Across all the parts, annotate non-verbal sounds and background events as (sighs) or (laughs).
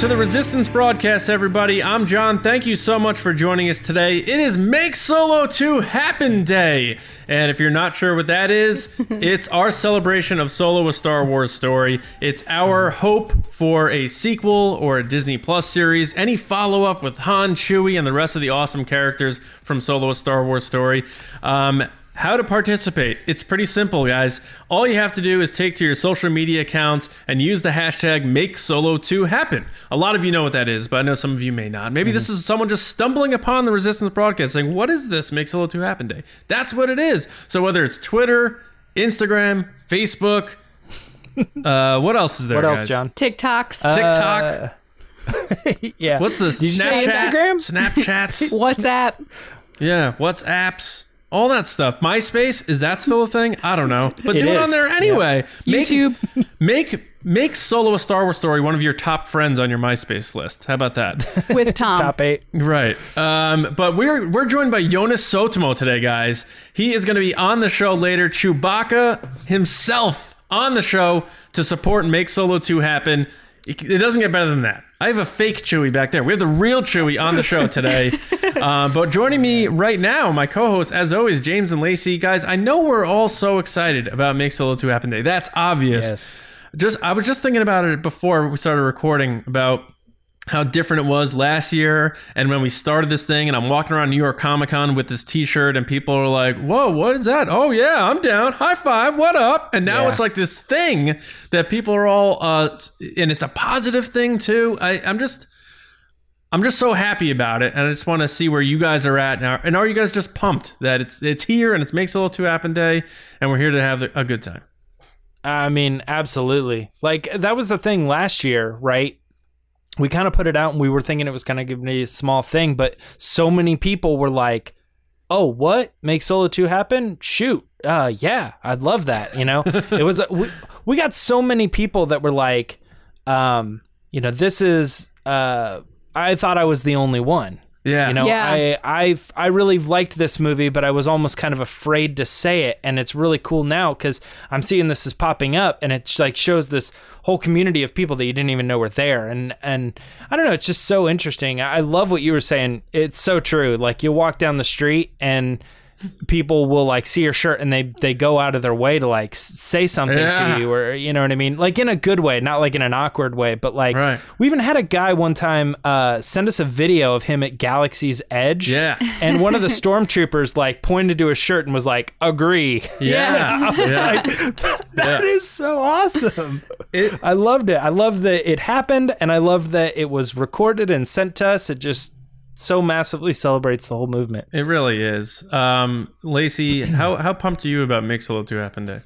To the Resistance broadcast, everybody. I'm John. Thank you so much for joining us today. It is Make Solo 2 Happen Day. And if you're not sure what that is, (laughs) it's our celebration of Solo a Star Wars story. It's our hope for a sequel or a Disney Plus series, any follow up with Han, Chewie, and the rest of the awesome characters from Solo a Star Wars story. Um, how to participate. It's pretty simple, guys. All you have to do is take to your social media accounts and use the hashtag MakeSolo2 happen. A lot of you know what that is, but I know some of you may not. Maybe this is someone just stumbling upon the Resistance broadcast saying, What is this Make Solo 2 Happen Day? That's what it is. So whether it's Twitter, Instagram, Facebook, (laughs) uh, what else is there? What else, guys? John? TikToks, TikTok. (laughs) yeah. What's the Did you say Snapchat? Instagram? Snapchats. (laughs) WhatsApp. Yeah, WhatsApps, all that stuff. MySpace is that still a thing? I don't know, but (laughs) It do it on there anyway. Make, YouTube. (laughs) make make Solo a Star Wars story one of your top friends on your MySpace list. How about that? (laughs) with Tom. Top eight. right. Um, but we're we're joined by Joonas Suotamo today, guys. He is going to be on the show later. Chewbacca himself on the show to support and make Solo two happen. It doesn't get better than that. I have a fake Chewie back there. We have the real Chewie on the show today. (laughs) uh, but joining me right now, my co-host, as always, James and Lacey. Guys, I know we're all so excited about Make Solo 2 Happen Day. That's obvious. Yes. Just I was just thinking about it before we started recording about how different it was last year and when we started this thing and I'm walking around New York Comic Con with this t-shirt and people are like, "Whoa, what is that? Oh yeah, I'm down. High five. What up?" And now Yeah. it's like this thing that people are all uh and it's a positive thing too. I I'm just I'm just so happy about it, and I just want to see where you guys are at now. And are you guys just pumped that it's it's here and it makes a little two happen day, and we're here to have a good time? I mean, absolutely. Like that was the thing last year, right? We kind of put it out and we were thinking it was going to me a small thing, but so many people were like, "Oh, what? Make Solo 2 happen? Shoot. Uh yeah, I'd love that, you know?" (laughs) it was we, we got so many people that were like um, you know, this is uh I thought I was the only one. Yeah, You know, Yeah. I I I really liked this movie, but I was almost kind of afraid to say it, and it's really cool now because I'm seeing this is popping up, and it like shows this whole community of people that you didn't even know were there, and and I don't know, it's just so interesting. I love what you were saying. It's so true. Like you walk down the street and people will like see your shirt and they they go out of their way to like say something Yeah. to you or you know what I mean like in a good way not like in an awkward way but like Right. we even had a guy one time uh, send us a video of him at Galaxy's Edge Yeah. and one of the (laughs) stormtroopers like pointed to his shirt and was like agree yeah, (laughs) yeah. That is so awesome It- I loved it I love that it happened and I love that it was recorded and sent to us it just so massively celebrates the whole movement It really is. Um, Lacey, (clears throat) how how pumped are you about Make Solo 2 Happen Day?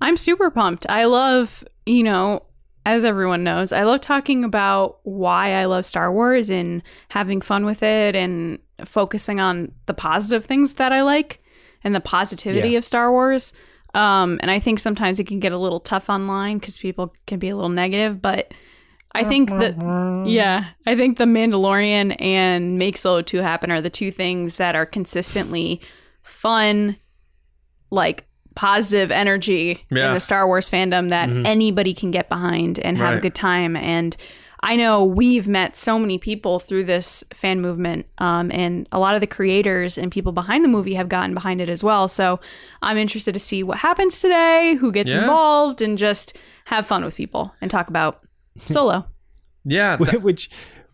I'm super pumped. I love, you know, as everyone knows, I love talking about why I love Star Wars and having fun with it and focusing on the positive things that I like and the positivity Yeah. of Star Wars. Um, and I think sometimes it can get a little tough online because people can be a little negative, but I think that yeah, I think the Mandalorian and Make Solo 2 happen are the two things that are consistently fun, like positive energy Yeah. in the Star Wars fandom that Mm-hmm. anybody can get behind and have Right. a good time. And I know we've met so many people through this fan movement, um, and a lot of the creators and people behind the movie have gotten behind it as well. So I'm interested to see what happens today, who gets Yeah. involved, and just have fun with people and talk about Solo. (laughs) Yeah, th- which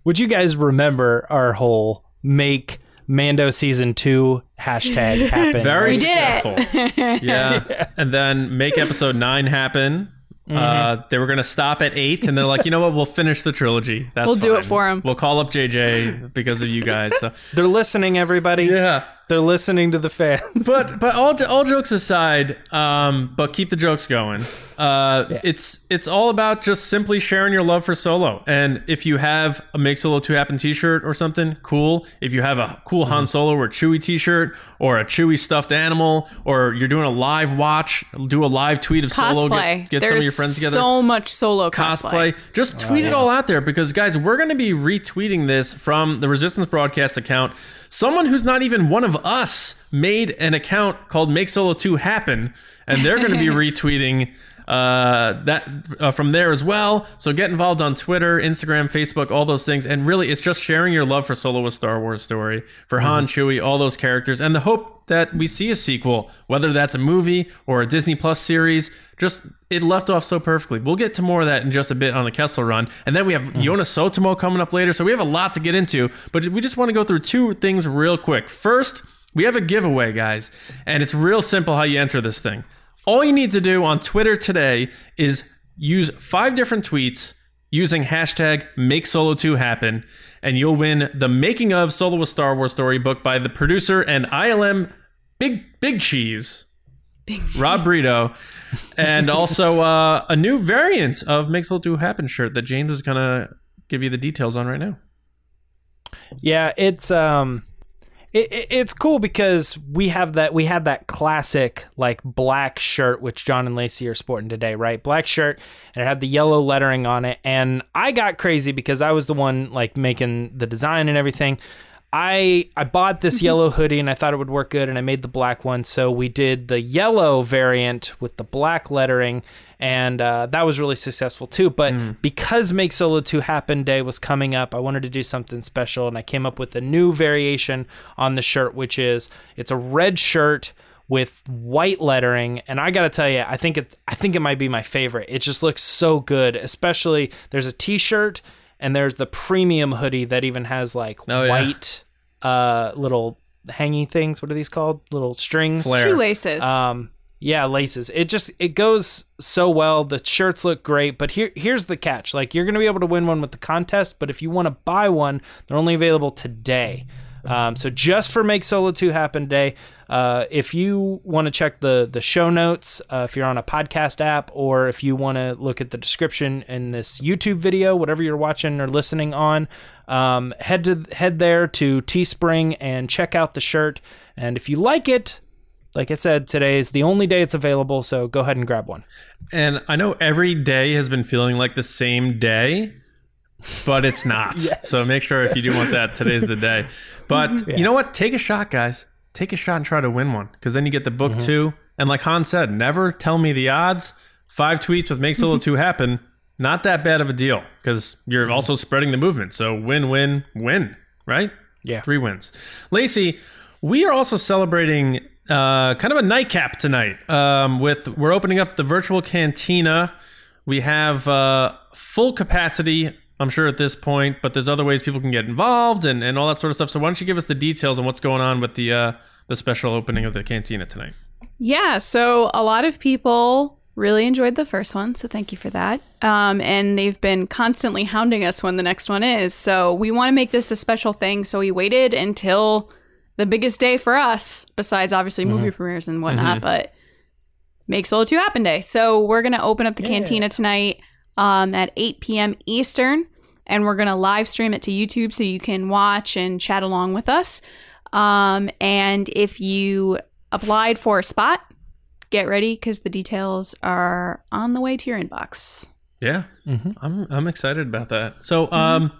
would you guys remember our whole make Mando season two hashtag (laughs) happen? very We did successful. (laughs) it. yeah. and then make episode nine happen. Mm-hmm. Uh, they were gonna stop at eight, and they're like, you know what? We'll finish the trilogy. That's We'll do it for for 'em. We'll call up JJ because of you guys. So They're listening, everybody. yeah, They're listening to the fans. (laughs) but but all all jokes aside, um, but keep the jokes going. Uh, it's it's all about just simply sharing your love for Solo. And if you have a Make Solo Two Happen T-shirt or something, cool. If you have a cool Han Solo or Chewie T-shirt or a Chewie stuffed animal, or you're doing a live watch, do a live tweet of Solo. cosplay. Get, get some of your friends together. so much solo cosplay. cosplay. Just tweet it all out there because, guys, we're going to be retweeting this from the Resistance Broadcast account. Someone who's not even one of us made an account called Make Solo 2 Happen, and they're going to be (laughs) retweeting uh, that uh, from there as well. So get involved on Twitter, Instagram, Facebook, all those things, and really, it's just sharing your love for Solo: A Star Wars story, for Han, Chewie, all those characters, and the hope that we see a sequel, whether that's a movie or a Disney Plus series. Just it left off so perfectly. We'll get to more of that in just a bit on the Kessel Run, and then we have hmm. Joonas Suotamo coming up later. So we have a lot to get into, but we just want to go through two things real quick. First. We have a giveaway, guys, and it's real simple how you enter this thing. All you need to do on Twitter today is use five different tweets using hashtag make solo 2 happen and you'll win the making of solo a star wars story book by the producer and ilm big big cheese Rob Bredow. (laughs) And also uh, a new variant of make solo 2 happen shirt that james is gonna give you the details on right now. Yeah, it's um, it, it- it's cool because we have that we had that classic like black shirt which John and Lacey are sporting today, right? Black shirt and it had the yellow lettering on it, and I got crazy because I was the one like making the design and everything. I I bought this yellow hoodie and I thought it would work good and I made the black one. So we did the yellow variant with the black lettering and uh, that was really successful too. But because Make Solo 2 Happen Day was coming up, I wanted to do something special and I came up with a new variation on the shirt, which is it's a red shirt with white lettering and I got to tell you I think it's I think it might be my favorite. It just looks so good, especially there's a t-shirt and there's the premium hoodie that even has like Oh, white uh little hanging things. What are these called? Little strings. Flare. Shoelaces. um yeah laces. It just it goes so well. The shirts look great but here here's the catch. Like you're gonna be able to win one with the contest but if you want to buy one they're only available today um, so just for make solo 2 happen day uh, if you want to check the the show notes uh, if you're on a podcast app or if you want to look at the description in this youtube video whatever you're watching or listening on um, head to head there to teespring and check out the shirt and if you like it like I said, today is the only day it's available, so go ahead and grab one. And I know every day has been feeling like the same day, but it's not. (laughs) So make sure if you do want that, today's the day. (laughs) But you know what? Take a shot, guys. Take a shot and try to win one because then you get the book too. And like Han said, never tell me the odds. Five tweets with makes Make Solo 2 happen. Not that bad of a deal because you're also spreading the movement. So win, win, win, right? Yeah. Three wins. Lacey, we are also celebrating uh, kind of a nightcap tonight. Um, with we're opening up the virtual cantina. We have uh, full capacity. I'm sure at this point, but there's other ways people can get involved and, and all that sort of stuff. So why don't you give us the details on what's going on with the uh, the special opening of the cantina tonight? Yeah, so a lot of people really enjoyed the first one, so thank you for that. Um, and they've been constantly hounding us when the next one is. So we want to make this a special thing. So we waited until the biggest day for us, besides obviously movie premieres and whatnot, but make Solo 2 Happen Day. So we're going to open up the cantina tonight um, at 8 p.m. Eastern, and we're going to live stream it to YouTube so you can watch and chat along with us. Um, and if you applied for a spot, get ready because the details are on the way to your inbox. Yeah, I'm I'm excited about that. So, um,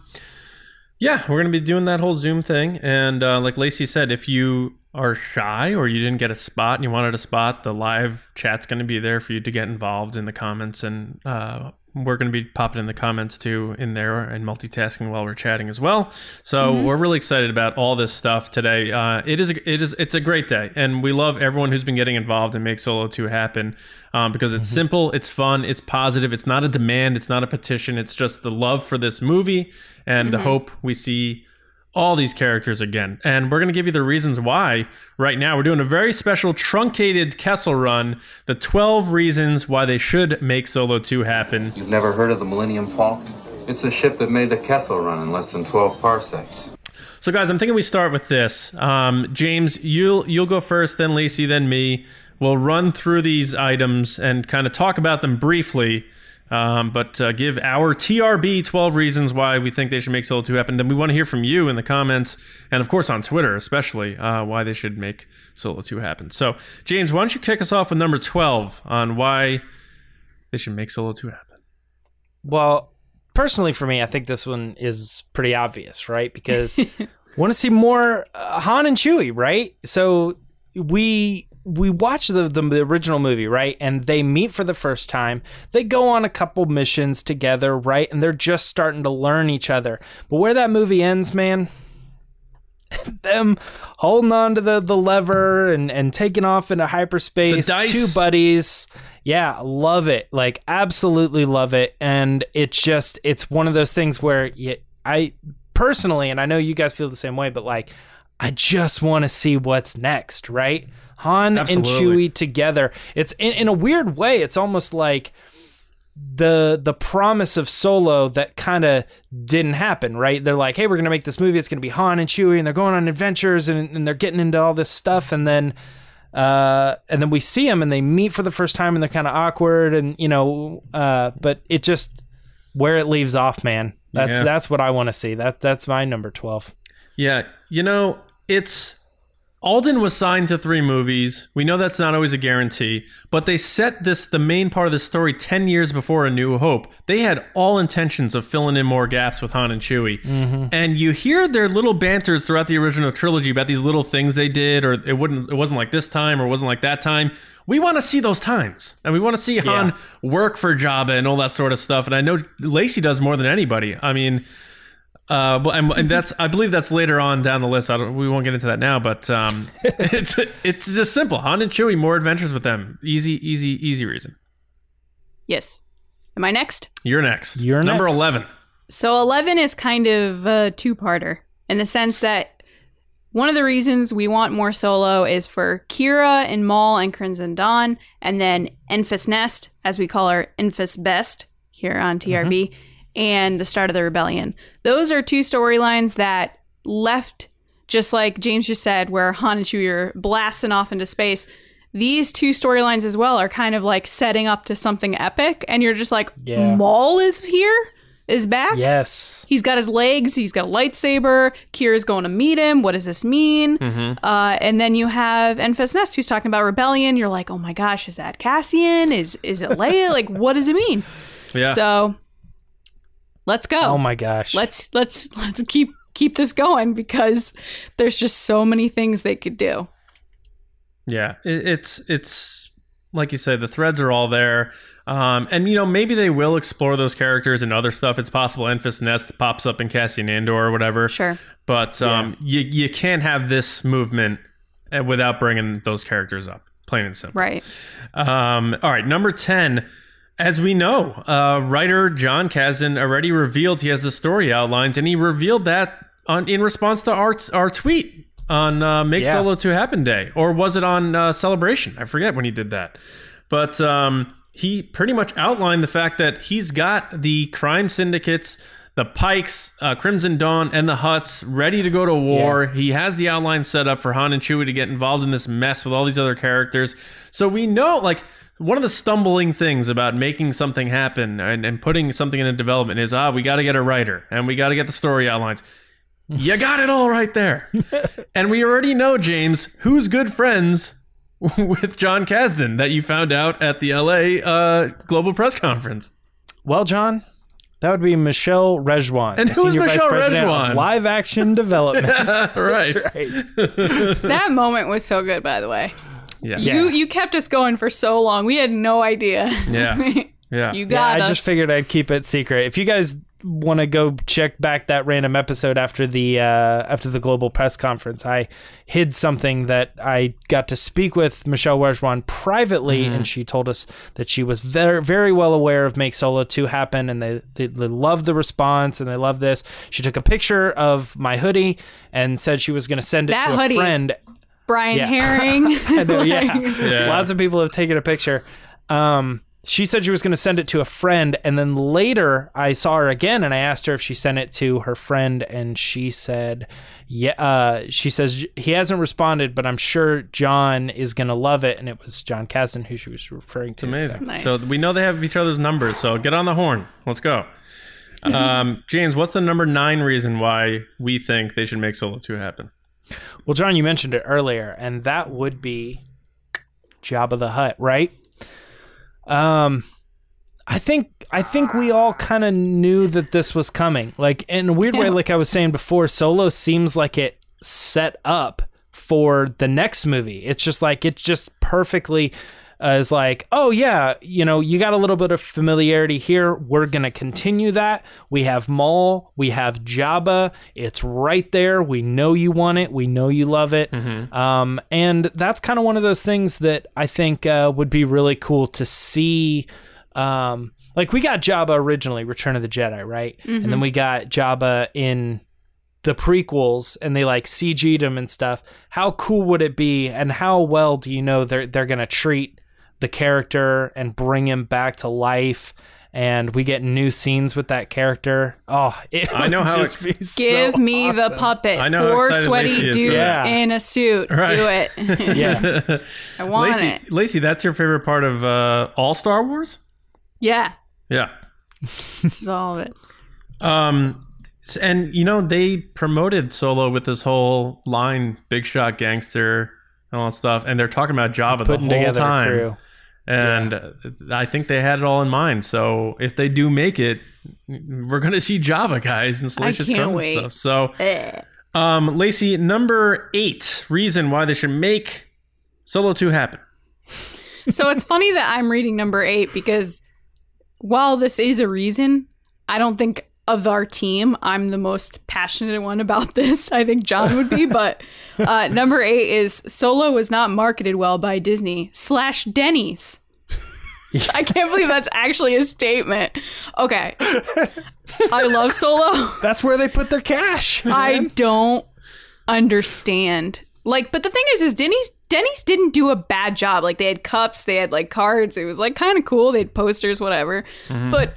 yeah, we're gonna be doing that whole Zoom thing, and uh, like Lacey said, if you are shy or you didn't get a spot and you wanted a spot, the live chat's gonna be there for you to get involved in the comments, and uh, we're gonna be popping in the comments too in there and multitasking while we're chatting as well. So we're really excited about all this stuff today. Uh, it is it is it's a great day, and we love everyone who's been getting involved and make Solo Two happen um, because it's simple, it's fun, it's positive. It's not a demand, it's not a petition. It's just the love for this movie and the hope we see all these characters again. And we're going to give you the reasons why right now. We're doing a very special truncated Kessel run, the 12 reasons why they should make Solo 2 happen. You've never heard of the Millennium Falcon? It's a ship that made the Kessel run in less than 12 parsecs. So guys, I'm thinking we start with this. Um, James, you'll you'll go first, then Lacey, then me. We'll run through these items and kind of talk about them briefly. Um, but uh, give our TRB 12 reasons why we think they should make Solo 2 happen. Then we want to hear from you in the comments, and of course on Twitter, especially, uh, why they should make Solo 2 happen. So, James, why don't you kick us off with number 12 on why they should make Solo 2 happen? Well, personally for me, I think this one is pretty obvious, right? Because (laughs) want to see more uh, Han and Chewie, right? So we we watch the, the the original movie, right? And they meet for the first time. They go on a couple missions together, right? And they're just starting to learn each other. But where that movie ends, man, (laughs) them holding on to the, the lever and, and taking off into hyperspace. Two buddies. Yeah, love it. Like absolutely love it. And it's just it's one of those things where you, I personally, and I know you guys feel the same way, but like I just want to see what's next, right? Han Absolutely. and Chewie together. It's in, in a weird way, it's almost like the the promise of Solo that kind of didn't happen, right? They're like, "Hey, we're going to make this movie. It's going to be Han and Chewie and they're going on adventures and, and they're getting into all this stuff and then uh and then we see them and they meet for the first time and they're kind of awkward and you know uh but it just where it leaves off, man. That's Yeah. that's what I want to see. That that's my number 12. Yeah, you know, it's Alden was signed to three movies. We know that's not always a guarantee, but they set this the main part of the story 10 years before A New Hope. They had all intentions of filling in more gaps with Han and Chewie. Mm-hmm. And you hear their little banters throughout the original trilogy about these little things they did or it wouldn't it wasn't like this time or it wasn't like that time. We want to see those times. And we want to see Han work for Jabba and all that sort of stuff. And I know Lacey does more than anybody. I mean, uh, but and, and that's I believe that's later on down the list. I don't, we won't get into that now, but um, (laughs) it's it's just simple. Han and Chewie, more adventures with them. Easy, easy, easy reason. Yes. Am I next? You're next. You're number next. eleven. So 11 is kind of a two parter in the sense that one of the reasons we want more solo is for Qi'ra and Maul and Crimson Dawn, and then Enfys Nest, as we call her, Enfys Best here on TRB, and the start of the rebellion. Those are two storylines that left, just like James just said, where Han and Chewie are blasting off into space. These two storylines as well are kind of like setting up to something epic, and you're just like, Yeah. Maul is here, is back. Yes. He's got his legs. He's got a lightsaber. Qi'ra's going to meet him. What does this mean? Uh, and then you have Enfys Nest, who's talking about rebellion. You're like, oh my gosh, is that Cassian? Is is it Leia? like, what does it mean? (laughs) Yeah. So, let's go. Oh my gosh. Let's let's let's keep keep this going because there's just so many things they could do. Yeah, it, it's it's like you said, the threads are all there, um, and you know maybe they will explore those characters and other stuff. It's possible Enfys Nest pops up in Cassian Andor or whatever. Sure. but um, you you can't have this movement uh, without bringing those characters up. Plain and simple. Right. Um, all right, number 10. As we know, uh, writer Jon Kasdan already revealed he has the story outlines, and he revealed that on in response to our, our tweet on uh, Make Yeah. Solo 2 Happen Day. Or was it on uh, Celebration? I forget when he did that. But um, he pretty much outlined the fact that he's got the crime syndicates, the Pikes, uh, Crimson Dawn, and the Hutts ready to go to war. He has the outline set up for Han and Chewie to get involved in this mess with all these other characters. So we know, like, one of the stumbling things about making something happen and, and putting something into development is, ah, we got to get a writer and we got to get the story outlines. you got it all right there. (laughs) and we already know, James, who's good friends (laughs) with Jon Kasdan that you found out at the LA uh, Global Press Conference. Well, John, that would be Michelle Rejwan. And who's Senior Vice Michelle President Rejwan? Live action development. (laughs) right. right. That moment was so good, by the way. Yeah. You you kept us going for so long. We had no idea. Yeah. (laughs) Yeah. you Yeah, got I us. just figured I'd keep it secret. If you guys want to go check back that random episode after the uh, after the global press conference, I hid something that I got to speak with Michelle Rejwan privately, and she told us that she was very very well aware of Make Solo Two happen, and they they, they love the response and they love this. She took a picture of my hoodie and said she was going to send it That to a friend. Brian Yeah. (laughs) Herring. I know, yeah. Yeah. (laughs) Lots of people have taken a picture. Um, she said she was going to send it to a friend, and then later I saw her again, and I asked her if she sent it to her friend, and she said, "Yeah." Uh, she says he hasn't responded, but I'm sure John is going to love it, and it was Jon Kasdan who she was referring to. Amazing. Nice. So we know they have each other's numbers. So get on the horn. Let's go. (laughs) Um, James, what's the number nine reason why we think they should make Solo 2 happen? Well, John, you mentioned it earlier, and that would be Jabba the Hutt, right? Um, I think I think we all kind of knew that this was coming. Like in a weird way, like I was saying before, Solo seems like it set up for the next movie. It's just like it's just perfectly uh, is like, oh yeah, you know, you got a little bit of familiarity here. We're gonna continue that. We have Maul, we have Jabba. It's right there. We know you want it. We know you love it. Um, and that's kind of one of those things that I think uh, would be really cool to see. Um, like we got Jabba originally, Return of the Jedi, right? And then we got Jabba in the prequels and they like CG'd him and stuff. How cool would it be and how well do you know they're they're gonna treat the character and bring him back to life and we get new scenes with that character. Oh, it I know would how just ex- be so Give me the puppet. I know Four sweaty Lacey dudes that. in a suit. Right. Do it. (laughs) Yeah. (laughs) I want Lacey, it. Lacey, that's your favorite part of uh, all Star Wars? Yeah. Yeah. Just all of it. Um, and you know they promoted Solo with this whole line, "Big shot gangster," and all that stuff, and they're talking about Jabba Putting the whole together a time. And uh I think they had it all in mind. So if they do make it, we're gonna see Jabba guys and Salacious Crumb and stuff. So, um, Lacey, number eight reason why they should make Solo Two happen. So it's (laughs) funny that I'm reading number eight because while this is a reason, I don't think of our team, I'm the most passionate one about (laughs) this. I think John would be, but uh, number eight is Solo was not marketed well by Disney slash Denny's. I can't believe that's actually a statement. Okay. I love Solo. (laughs) That's where they put their cash. I don't understand. Like, but the thing is, is Denny's Denny's didn't do a bad job. Like, they had cups, they had like cards. It was like kind of cool. They had posters, whatever. But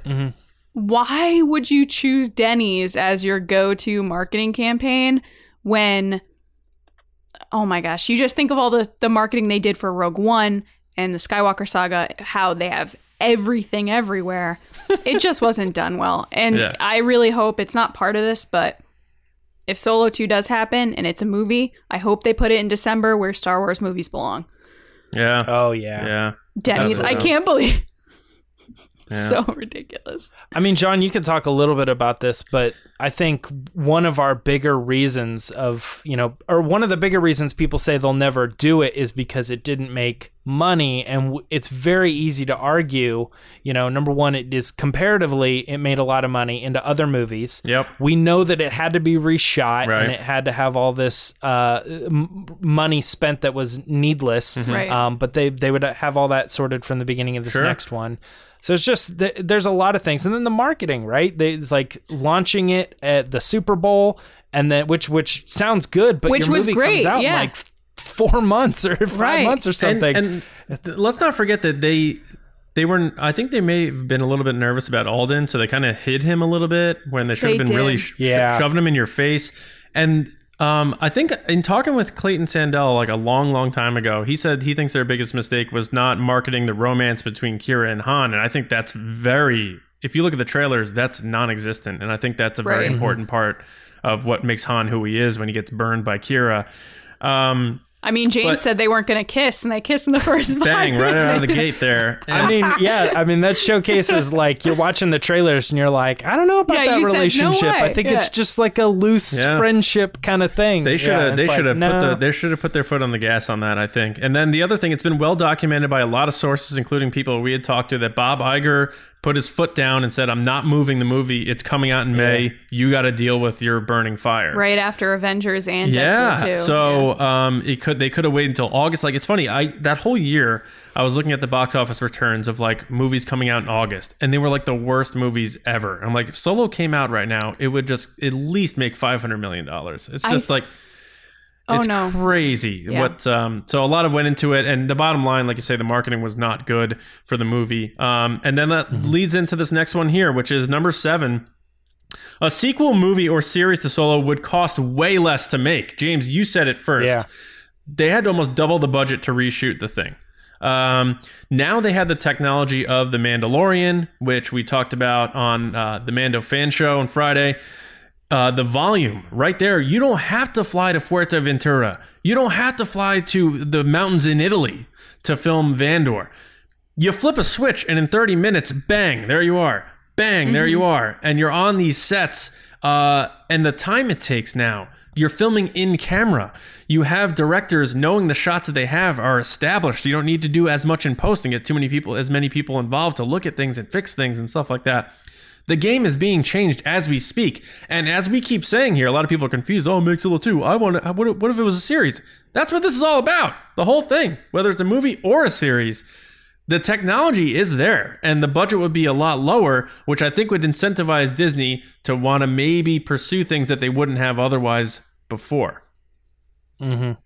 why would you choose Denny's as your go-to marketing campaign when? Oh my gosh! You just think of all the the marketing they did for Rogue One and the Skywalker saga. How they have everything everywhere. it (laughs) just wasn't done well, and Yeah. I really hope it's not part of this, but if Solo 2 does happen and it's a movie, I hope they put it in December where Star Wars movies belong. Yeah, Oh yeah. yeah. Denny's, I can't believe. Yeah. So (laughs) ridiculous. I mean, John, you can talk a little bit about this, but I think one of our bigger reasons of, you know, or one of the bigger reasons people say they'll never do it is because it didn't make money. And it's very easy to argue, you know, number one, it is comparatively, it made a lot of money into other movies. Yep. We know that it had to be reshot Right. and it had to have all this uh, m- money spent that was needless. Right. Um, but they they would have all that sorted from the beginning of this Sure. next one. So it's just there's a lot of things, and then the marketing, right? They it's like launching it at the Super Bowl, and then which which sounds good, but Which your was movie great, comes out yeah. in like four (laughs) months or five Right. months or something. And, and let's not forget that they they were. I think they may have been a little bit nervous about Alden, so they kind of hid him a little bit when they should have They been really sh- Yeah. shoving him in your face. And um, I think in talking with Clayton Sandell like a long, long time ago, he said he thinks their biggest mistake was not marketing the romance between Qi'ra and Han, and I think that's very. If you look at the trailers, that's non-existent, and I think that's a very Right. important part of what makes Han who he is when he gets burned by Qi'ra. Um, I mean, James But- said they weren't going to kiss, and they kissed in the first five (laughs) bang right out of the (laughs) gate there. I mean, yeah, I mean that showcases like you're watching the trailers and you're like, I don't know about Yeah, that you said, "No relationship. I think Yeah. it's just like a loose Yeah. friendship kind of thing. They should have. it's they like, should have no. put the. They should have put their foot on the gas on that. I think. And then the other thing, it's been well documented by a lot of sources, including people we had talked to, that Bob Iger put his foot down and said, "I'm not moving the movie. It's coming out in May. You got to deal with your burning fire." Right after Avengers and Yeah. Deadpool 2. So um, it could they could have waited until August. Like it's funny. I that whole year I was looking at the box office returns of like movies coming out in August, and they were like the worst movies ever. I'm like, if Solo came out right now, it would just at least make 500 million dollars. It's I just like. Oh, it's no. crazy Yeah. what um so a lot of went into it and the bottom line like you say the marketing was not good for the movie. Um and then that leads into this next one here which is number seven. A sequel movie or series to solo would cost way less to make. James you said it first. Yeah. they had to almost double the budget to reshoot the thing. Um, now they have the technology of the Mandalorian, which we talked about on uh, the Mando fan show on Friday uh, the volume right there. You don't have to fly to Fuerteventura. You don't have to fly to the mountains in Italy to film Vandor. You flip a switch, and in 30 minutes, bang, there you are. bang, there you are, and you're on these sets. Uh, and the time it takes now. You're filming in camera. You have directors knowing the shots that they have are established. You don't need to do as much in post and get too many people, as many people involved to look at things and fix things and stuff like that. The game is being changed as we speak, and as we keep saying here, a lot of people are confused. Oh, Make Solo two. I want to. What, if- what if it was a series? That's what this is all about. The whole thing, whether it's a movie or a series the technology is there and the budget would be a lot lower which i think would incentivize disney to want to maybe pursue things that they wouldn't have otherwise before Mhm.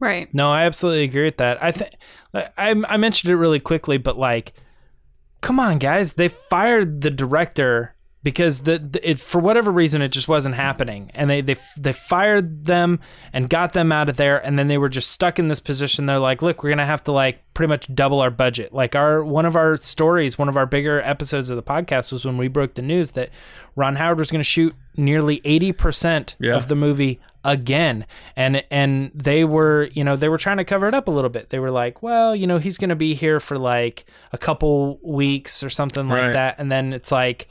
Right. No, I absolutely agree with that. I think I, I mentioned it really quickly, but like, come on, guys! They fired the director because the, the it for whatever reason it just wasn't happening, and they they they fired them and got them out of there, and then they were just stuck in this position. They're like, look, we're gonna have to like pretty much double our budget. Like our one of our stories, one of our bigger episodes of the podcast was when we broke the news that Ron Howard was gonna shoot nearly eighty percent Yeah. of the movie again and and they were you know they were trying to cover it up a little bit they were like well you know he's going to be here for like a couple weeks or something like that and then it's like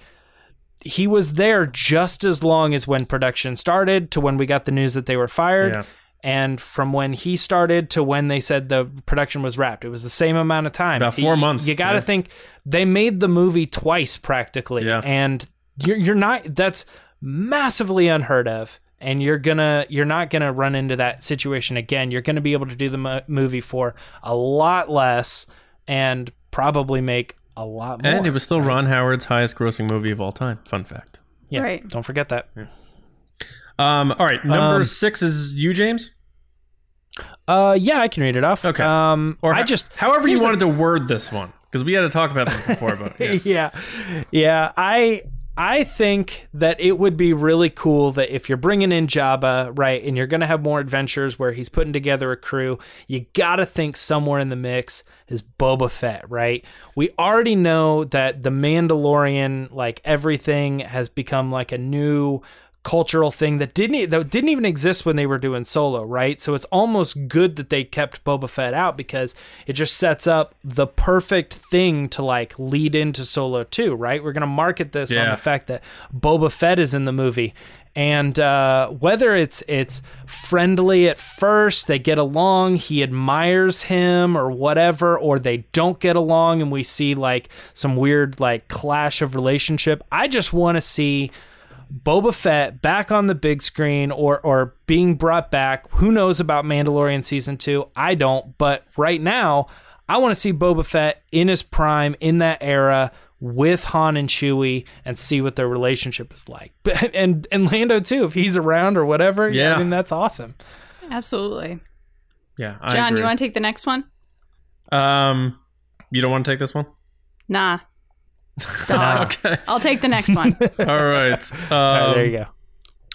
he was there just as long as when production started to when we got the news that they were fired Yeah. and from when he started to when they said the production was wrapped it was the same amount of time About four You- months, you got to yeah. think they made the movie twice practically Yeah. and you're, you're not that's massively unheard of and you're gonna you're not gonna run into that situation again you're gonna be able to do the mo- movie for a lot less and probably make a lot more and it was still ron howard's highest grossing movie of all time fun fact yeah Right. don't forget that um all right number Um, six is you james uh yeah i can read it off Okay. um or i ho- just however you here's the- wanted to word this one because we had to talk about this before but (laughs) yeah. yeah. Yeah. I I think that it would be really cool that if you're bringing in Jabba, right, and you're going to have more adventures where he's putting together a crew, you got to think somewhere in the mix is Boba Fett, right? We already know that the Mandalorian, like everything, has become like a new cultural thing that didn't that didn't even exist when they were doing Solo, right? So it's almost good that they kept Boba Fett out because it just sets up the perfect thing to like lead into Solo 2, right? We're going to market this on the fact that Boba Fett is in the movie. And uh, whether it's it's friendly at first, they get along, he admires him or whatever, or they don't get along, and we see like some weird like clash of relationship. I just want to see Boba Fett back on the big screen or or being brought back. Who knows about Mandalorian season 2? I don't, but right now I want to see Boba Fett in his prime in that era with Han and Chewie and see what their relationship is like. (laughs) and and Lando too if he's around or whatever. Yeah. I mean that's awesome. Absolutely. yeah I John, agree. you want to take the next one? um you don't want to take this one Nah. Dog. (laughs) okay I'll take the next one. (laughs) all right um, All right, there you go.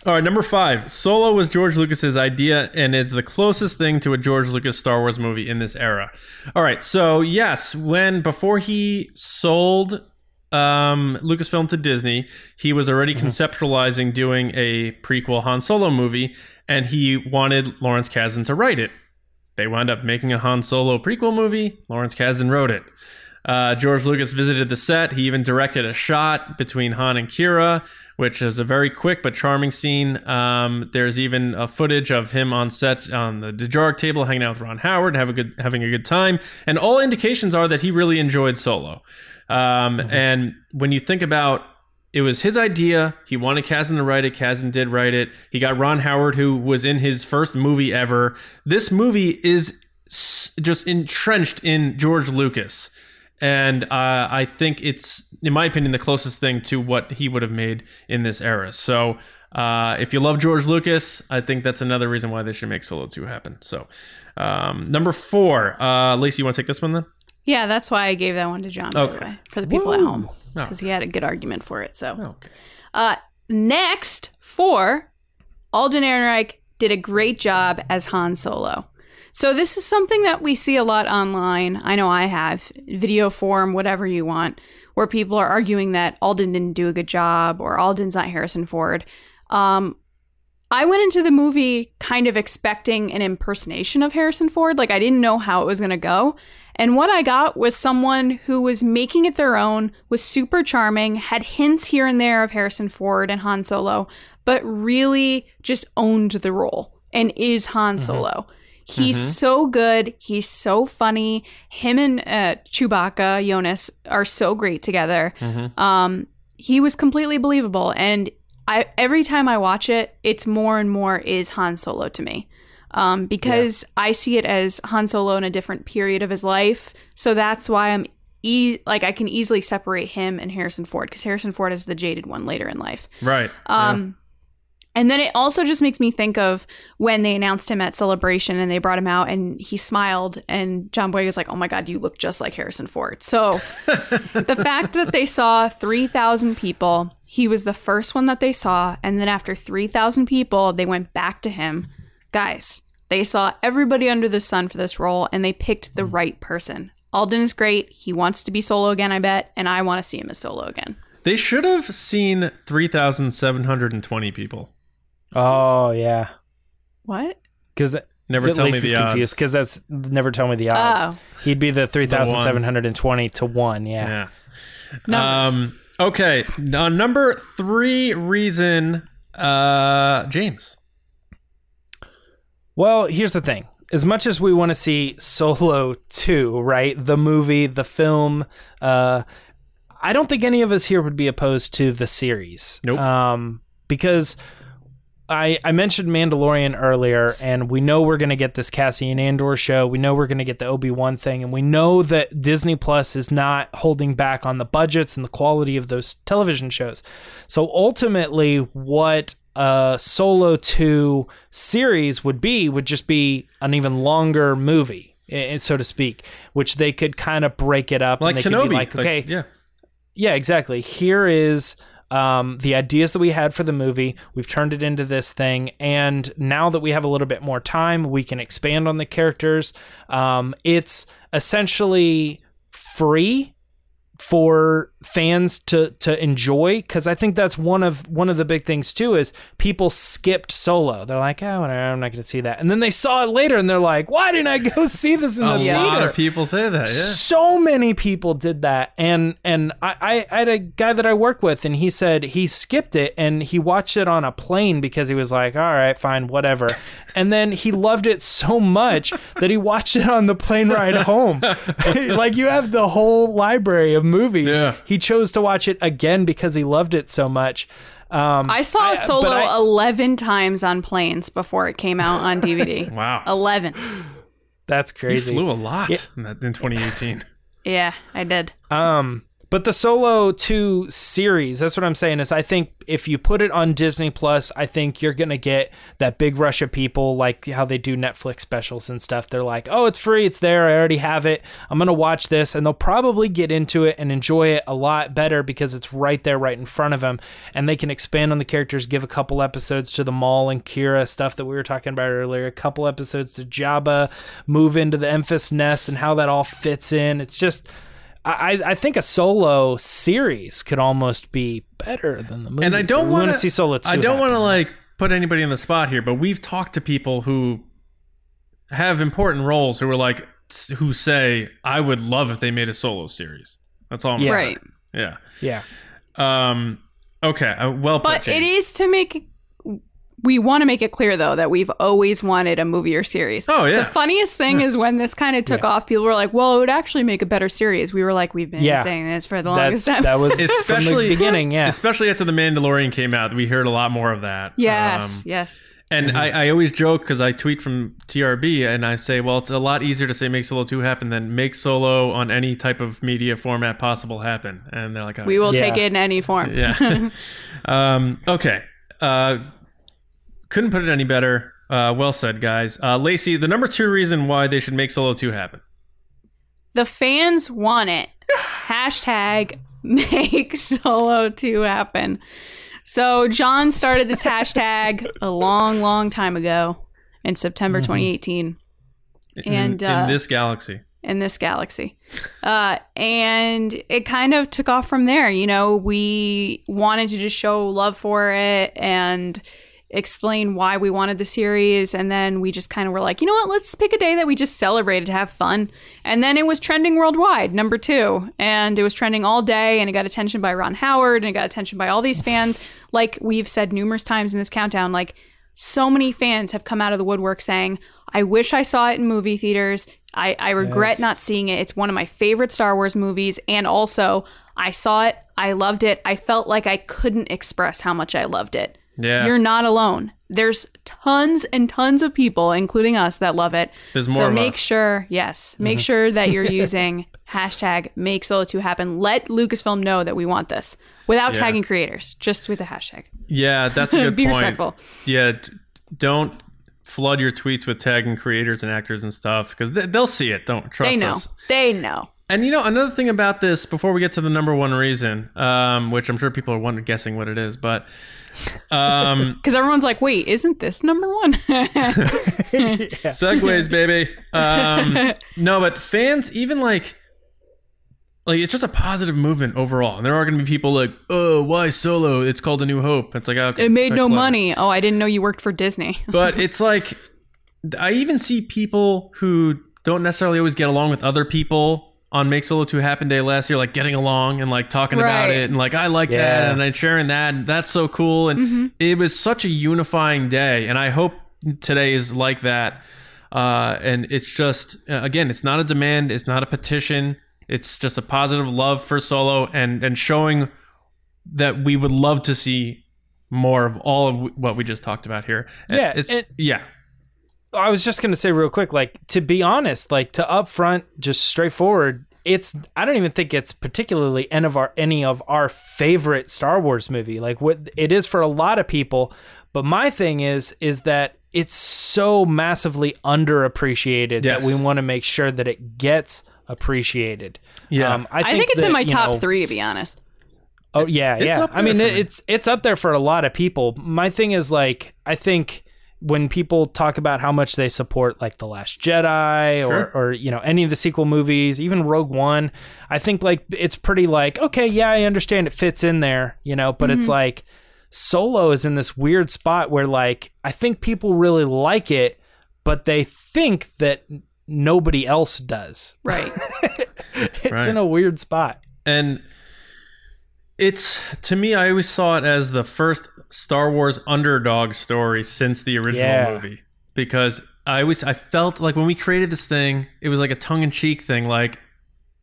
All right, number five. Solo was George Lucas's idea, and it's the closest thing to a George Lucas Star Wars movie in this era. All right, so yes, when before he sold um, Lucasfilm to Disney, he was already conceptualizing doing a prequel Han Solo movie, and he wanted Lawrence Kasdan to write it. They wound up making a Han Solo prequel movie. Lawrence Kasdan wrote it. Uh, George Lucas visited the set. He even directed a shot between Han and Qi'ra, which is a very quick but charming scene. Um, there's even a footage of him on set on the Dejarik table, hanging out with Ron Howard, have a good, having a good time. And all indications are that he really enjoyed Solo. Um, And when you think about it was his idea. He wanted Kasdan to write it. Kasdan did write it. He got Ron Howard, who was in his first movie ever. This movie is just entrenched in George Lucas. And uh, I think it's, in my opinion, the closest thing to what he would have made in this era. So uh, if you love George Lucas, I think that's another reason why they should make Solo 2 happen. So um, number four, uh, Lacey, you want to take this one then? yeah, that's why I gave that one to John, by the Okay. way, for the people at home. Oh. Because he had a good argument for it. So Okay. Uh, next, four, Alden Ehrenreich did a great job as Han Solo. So this is something that we see a lot online. I know I have video form, whatever you want, where people are arguing that Alden didn't do a good job or Alden's not Harrison Ford. Um, I went into the movie kind of expecting an impersonation of Harrison Ford. Like I didn't know how it was going to go. And what I got was someone who was making it their own, was super charming, had hints here and there of Harrison Ford and Han Solo, but really just owned the role and is Han Solo. He's so good. He's so funny. Him and uh, Chewbacca, Joonas, are so great together. Um, he was completely believable, and I every time I watch it, it's more and more is Han Solo to me. Um, because I see it as Han Solo in a different period of his life, so that's why I'm e- like I can easily separate him and Harrison Ford because Harrison Ford is the jaded one later in life. Right. Um, And then it also just makes me think of when they announced him at Celebration and they brought him out and he smiled and John Boyega was like, "Oh my God, you look just like Harrison Ford." So (laughs) the fact that they saw three thousand people, he was the first one that they saw, and then after three thousand people, they went back to him. Guys, they saw everybody under the sun for this role and they picked the mm. right person. Alden is great. He wants to be solo again, I bet, and I want to see him as solo again. They should have seen 3,720 people. Oh yeah, What? because Never tell me Lacey's the odds. confused because that's never tell me the odds. Oh. He'd be the three thousand seven hundred and twenty to one. Yeah. Yeah. Um, okay. Uh, number three reason, uh, James. Well, here's the thing. As much as we want to see Solo 2, right? The movie, the film, uh, I don't think any of us here would be opposed to the series. Nope. Um, because I, I mentioned Mandalorian earlier, and we know we're going to get this Cassian Andor show. We know we're going to get the Obi Wan thing, and we know that Disney Plus is not holding back on the budgets and the quality of those television shows. So ultimately, what a Solo 2 series would be would just be an even longer movie, so to speak, which they could kind of break it up Like and they Kenobi. could be like, okay, yeah. yeah, exactly. Here is um, the ideas that we had for the movie. We've turned it into this thing, and now that we have a little bit more time, we can expand on the characters. Um, it's essentially free for fans to to enjoy because I think that's one of one of the big things too is people skipped solo. They're like, oh, I'm not going to see that, and then they saw it later and they're like, why didn't I go (laughs) see this in A the lot theater? of people say that. Yeah. So many people did that, and and I, I I had a guy that I work with, and he said he skipped it and he watched it on a plane because he was like, all right, fine, whatever, and then he loved it so much (laughs) that he watched it on the plane ride home. (laughs) like you have the whole library of movies. Yeah. He chose to watch it again because he loved it so much. Um, I saw I- Solo I- 11 times on planes before it came out on DVD. (laughs) Wow. 11. that's crazy. You crazy. flew a lot Yeah. in, that, in 2018. Yeah, I did. Um, but the Solo 2 series, that's what I'm saying is I think if you put it on Disney Plus, I think you're going to get that big rush of people like how they do Netflix specials and stuff. They're like, "Oh, it's free, it's there. I already have it. I'm going to watch this." And they'll probably get into it and enjoy it a lot better because it's right there right in front of them and they can expand on the characters, give a couple episodes to the Maul and Qi'ra stuff that we were talking about earlier, a couple episodes to Jabba, move into the Enfys Nest and how that all fits in. It's just I, I think a solo series could almost be better than the movie. and I don't want wanna see solo. 2 I don't want to like put anybody in the spot here, but we've talked to people who have important roles who are like who say I would love if they made a solo series. That's all. I'm Yeah. Right. Yeah, Yeah. Um. Okay. Uh, well put. But it James. is to make. We want to make it clear, though, that we've always wanted a movie or series. Oh, yeah. The funniest thing is when this kind of took off, people were like, well, it would actually make a better series. We were like, we've been Yeah. saying this for the that's longest time. that was (laughs) from Especially the beginning. Yeah, Especially after the Mandalorian came out, we heard a lot more of that. yes, Um, yes. And I, I always joke because I tweet from TRB and I say, well, it's a lot easier to say make Solo 2 happen than make Solo on any type of media format possible happen. And they're like, oh, We will Yeah. take it in any form. Yeah. (laughs) um, okay. Uh, couldn't put it any better. Uh, well said, guys. Uh, Lacey, the number two reason why they should make Solo 2 happen. The fans want it. (sighs) Hashtag make solo 2 happen. So John started this hashtag (laughs) a long, long time ago in September 2018 In, And, in uh, this galaxy. in this galaxy. Uh, and it kind of took off from there. You know, we wanted to just show love for it and explain why we wanted the series and then we just kind of were like you know what? Let's pick a day that we just celebrate to have fun. And then it was trending worldwide number two. And it was trending all day and it got attention by ron howard and it got attention by all these fans. (sighs) Like we've said numerous times in this countdown like so many fans have come out of the woodwork saying i wish i saw it in movie theaters. I, I regret Yes. not seeing it. It's one of my favorite star wars movies and also i saw it. I loved it. I felt like i couldn't express how much i loved it Yeah. you're not alone. There's tons and tons of people, including us, that love it. There's more so make us. sure, yes, make sure that you're (laughs) using hashtag make solo 2 happen. Let Lucasfilm know that we want this without Yeah. tagging creators, just with the hashtag. yeah, that's a (laughs) good Be point. respectful. Yeah, don't flood your tweets with tagging creators and actors and stuff because they, they'll see it. Don't trust They know. us. They know. And you know another thing about this before we get to the number one reason, um, which I'm sure people are wondering, guessing what it is, but um, (laughs) Because everyone's like, wait, isn't this number one? (laughs) Segways, baby. Um, (laughs) no, but fans, even like, like it's just a positive movement overall. And there are going to be people like, oh, why solo? It's called A New Hope. It's like, okay, it made no clever. money. Oh, I didn't know you worked for Disney. But it's like, I even see people who don't necessarily always get along with other people on Make Solo 2 Happen Day last year, like getting along and like talking about it and like, I like that and I'm sharing that. And that's so cool. And it was such a unifying day. And I hope today is like that. Uh, and it's just, uh, again, it's not a demand, it's not a petition. It's just a positive love for Solo and, and showing that we would love to see more of all of what we just talked about here. Yeah, It's, and- yeah. I was just gonna say real quick, like to be honest, like to upfront, just straightforward. It's I don't even think it's particularly any of our any of our favorite Star Wars movie. Like what it is for a lot of people, but my thing is is that it's so massively underappreciated Yes. that we want to make sure that it gets appreciated. Yeah. Um, I think, it's that, in my top know, three, to be honest. Oh yeah, yeah. I mean, there it, for me. it's it's up there for a lot of people. My thing is like, I think when people talk about how much they support like the Last Jedi Sure. or or you know any of the sequel movies, even Rogue One, I think like it's pretty like okay, yeah, I understand it fits in there, you know, but it's mm-hmm. like Solo is in this weird spot where like I think people really like it, but they think that nobody else does. Right. (laughs) (laughs) It's Right. in a weird spot. and it's to me i always saw it as the first star wars underdog story since the original Yeah. movie. Because i always i felt like when we created this thing it was like a tongue-in-cheek thing. Like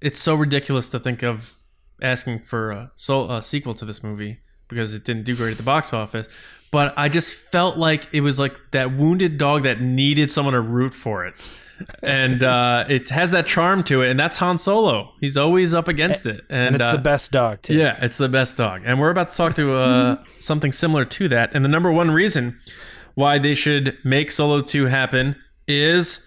it's so ridiculous to think of asking for a, so, a sequel to this movie because it didn't do great at the box office. But i just felt like it was like that wounded dog that needed someone to root for it and uh, it has that charm to it and that's han solo he's always up against it and, And it's uh, the best dog too. yeah, it's the best dog. And we're about to talk to uh, something similar to that. And the number one reason why they should make Solo 2 happen is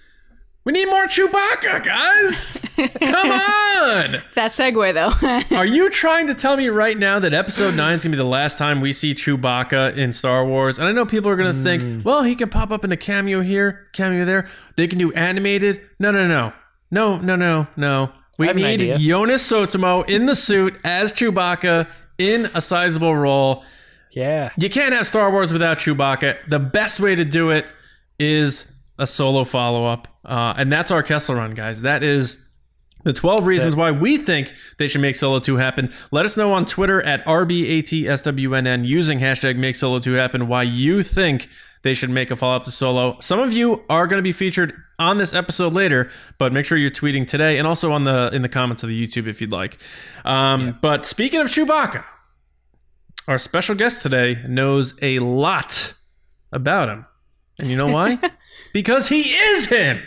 we need more Chewbacca, guys. Come on. (laughs) that segue, though. (laughs) Are you trying to tell me right now that episode 9 is going to be the last time we see Chewbacca in Star Wars? And I know people are going to think, well, he can pop up in a cameo here, cameo there. They can do animated. No, no, no. No, no, no, no. We need. Joonas Suotamo in the suit as Chewbacca in a sizable role. Yeah. You can't have Star Wars without Chewbacca. The best way to do it is a solo follow up. Uh, and that's our Kessel run, guys. That is the 12 reasons why we think they should make Solo 2 happen. Let us know on Twitter at RBATSWNN using hashtag make Solo 2 happen why you think they should make a follow up to Solo. Some of you are going to be featured on this episode later, but make sure you're tweeting today and also on the in the comments of the YouTube if you'd like. Um, But speaking of Chewbacca, our special guest today knows a lot about him. And you know why? (laughs) because he is him.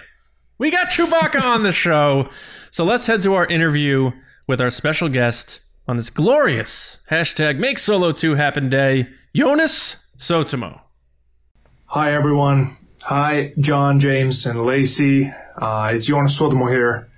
We got Chewbacca on the show. So let's head to our interview with our special guest on this glorious hashtag Make Solo 2 Happen Day, Joonas Suotamo. Hi everyone. Hi John, James, and Lacey. Uh, it's Joonas Suotamo here.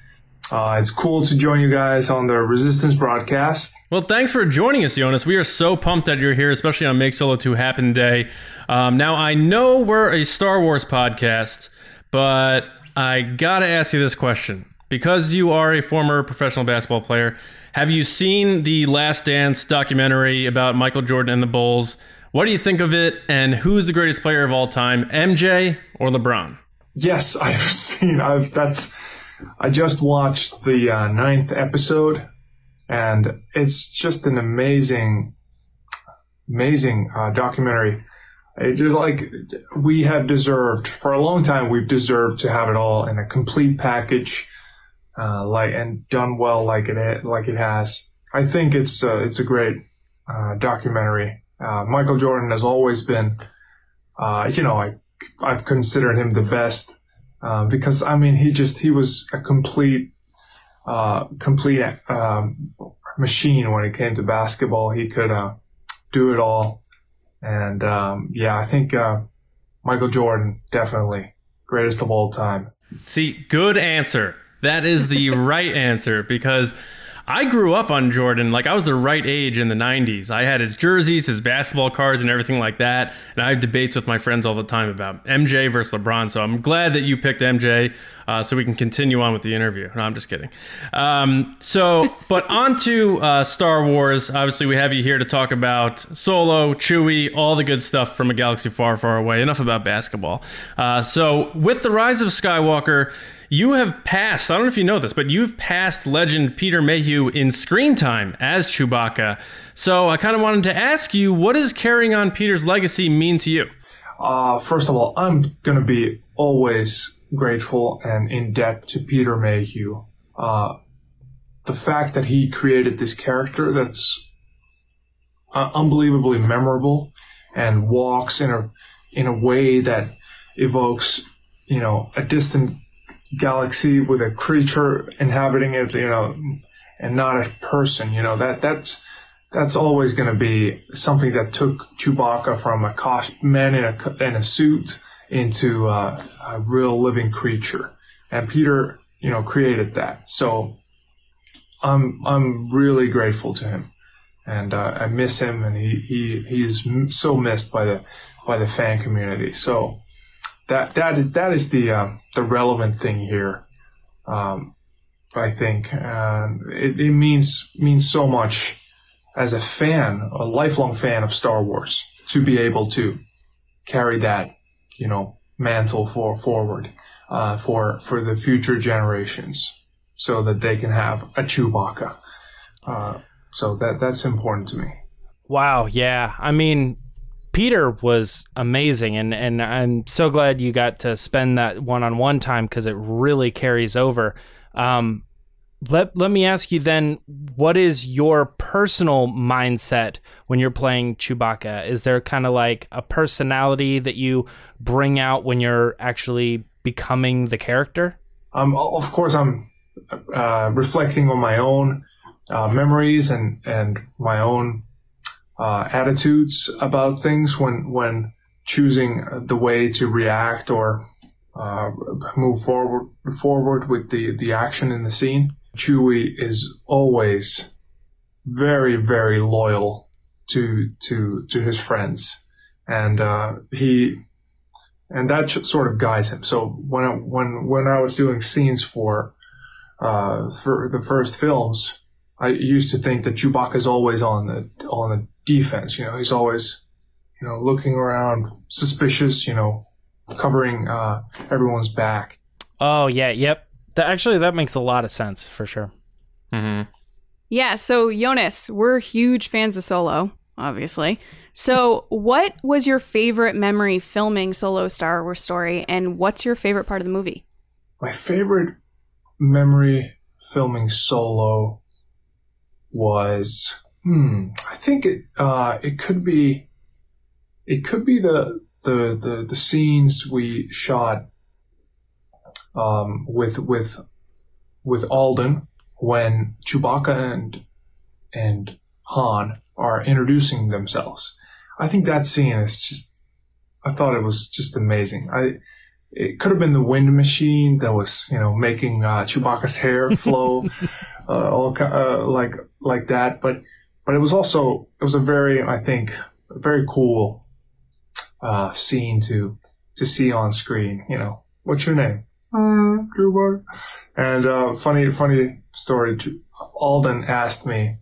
Uh, it's cool to join you guys on the Resistance broadcast. Well, thanks for joining us, Joonas. We are so pumped that you're here, especially on Make Solo 2 Happen Day. Um, now, I know we're a Star Wars podcast, but I gotta ask you this question. Because you are a former professional basketball player, have you seen the Last Dance documentary about Michael Jordan and the Bulls? What do you think of it? And who's the greatest player of all time, MJ or LeBron? Yes, (laughs) I've seen. I've that's. I just watched the uh, ninth episode, and it's just an amazing, amazing uh, documentary. It is like we have deserved for a long time. We've deserved to have it all in a complete package, uh, like and done well, like it like it has. I think it's uh, it's a great uh, documentary. Uh, Michael Jordan has always been, you know, I I've considered him the best uh, because I mean he just he was a complete uh, complete um, machine when it came to basketball. He could uh, do it all, and um, yeah, I think uh, Michael Jordan definitely greatest of all time. See, good answer. That is the (laughs) right answer because I grew up on Jordan. Like I was the right age in the 90s. I had his jerseys, his basketball cards, and everything like that. And I have debates with my friends all the time about MJ versus LeBron. So I'm glad that you picked MJ uh, so we can continue on with the interview. No, I'm just kidding. Um, so, but (laughs) on to uh, Star Wars. Obviously, we have you here to talk about Solo, Chewie, all the good stuff from a galaxy far, far away. Enough about basketball. Uh, so, with the rise of Skywalker, you have passed, I don't know if you know this, but you've passed legend Peter Mayhew in screen time as Chewbacca. So I kind of wanted to ask you, what does carrying on Peter's legacy mean to you? Uh, first of all, I'm going to be always grateful and in debt to Peter Mayhew. Uh, the fact that he created this character that's uh, unbelievably memorable and walks in a in a way that evokes, you know, a distant galaxy with a creature inhabiting it, you know, and not a person, you know, that, that's, that's always going to be something that took Chewbacca from a cost man in a, in a suit into uh, a real living creature. And Peter, you know, created that. So I'm, I'm really grateful to him and uh, I miss him and he, he, he is so missed by the, by the fan community. So, that that is that is the uh, the relevant thing here. Um, I think uh, it, it means means so much as a fan, a lifelong fan of Star Wars, to be able to carry that you know mantle for forward uh, for for the future generations, so that they can have a Chewbacca. Uh, so that that's important to me. Wow, yeah. I mean, Peter was amazing, and and I'm so glad you got to spend that one on one time because it really carries over. Um, let let me ask you then, what is your personal mindset when you're playing Chewbacca? Is there kind of like a personality that you bring out when you're actually becoming the character? Um, of course, I'm uh, reflecting on my own uh, memories and and my own uh, attitudes about things when when choosing the way to react or uh, move forward forward with the the action in the scene. Chewie is always very very loyal to to to his friends, and uh, he and that sort of guides him. So when I, when when I was doing scenes for uh, for the first films, I used to think that Chewbacca is always on the on the defense. You know, he's always, you know, looking around, suspicious. You know, covering uh, everyone's back. Oh yeah, yep. That, actually, that makes a lot of sense for sure. Mm-hmm. Yeah. So Joonas, we're huge fans of Solo, obviously. So, what was your favorite memory filming Solo Star Wars story, and what's your favorite part of the movie? My favorite memory filming Solo was Hmm. I think it uh, it could be it could be the the the, the scenes we shot um, with with with Alden when Chewbacca and and Han are introducing themselves. I think that scene is just I thought it was just amazing. I it could have been the wind machine that was you know making uh, Chewbacca's hair flow (laughs) uh, all uh, like like that, but but it was also it was a very I think a very cool uh, scene to to see on screen. You know, what's your name? Uh, and uh, funny funny story. Alden asked me,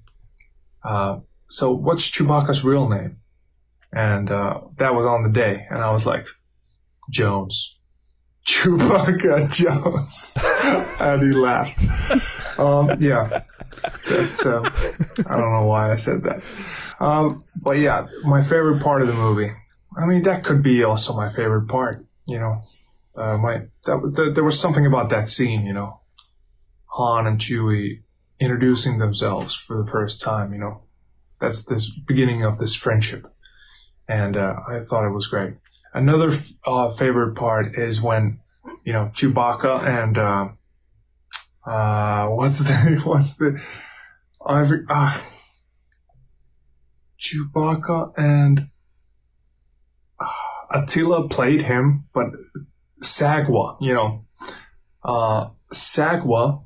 uh, so what's Chewbacca's real name? and uh, that was on the day, and I was like, Jones, (laughs) Chewbacca Jones, (laughs) and he laughed. Um, yeah, I don't know why I said that, um, but yeah, my favorite part of the movie. I mean, that could be also my favorite part. You know, uh, my that, there was something about that scene. You know, Han and Chewie introducing themselves for the first time. You know, that's this beginning of this friendship, and uh, I thought it was great. Another uh, favorite part is when you know Chewbacca and uh, uh, what's the (laughs) what's the uh, Chewbacca and uh, Attila played him, but Sagwa, you know, uh, Sagwa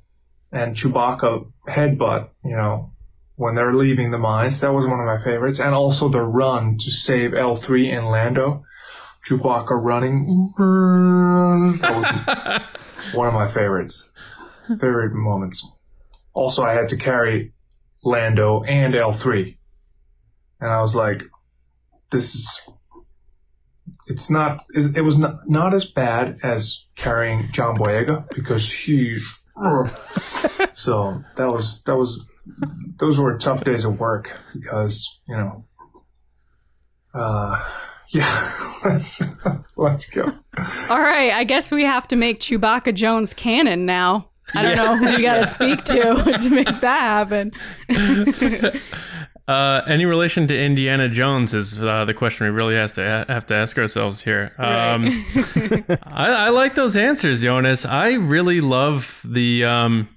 and Chewbacca headbutt, you know, when they're leaving the mines. That was one of my favorites. And also the run to save L3 in Lando. Chewbacca running. That was (laughs) one of my favorites. Favorite moments. Also, I had to carry Lando and L3. And I was like, this is, it's not, it was not, not as bad as carrying John Boyega because he's, (laughs) so that was, that was, those were tough days of work because, you know, uh, yeah, (laughs) let's, let's go. All right, I guess we have to make Chewbacca Jones canon now. I don't know who you got to speak to (laughs) to make that happen. Uh, any relation to Indiana Jones is uh, the question we really has to have to ask ourselves here. Um, (laughs) I, I, like those answers, Joonas. I really love the um,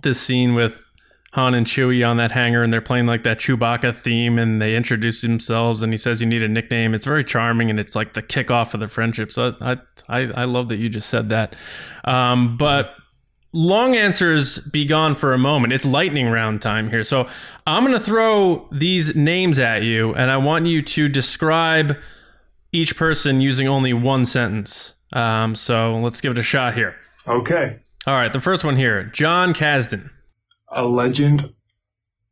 this scene with Han and Chewie on that hangar, and they're playing like that Chewbacca theme, and they introduce themselves, and he says you need a nickname. It's very charming, and it's like the kickoff of the friendship. So I I, I love that you just said that. Um, but long answers be gone for a moment. It's lightning round time here. So I'm going to throw these names at you, and I want you to describe each person using only one sentence. Um, so let's give it a shot here. Okay. All right. The first one here Jon Kasdan. A legend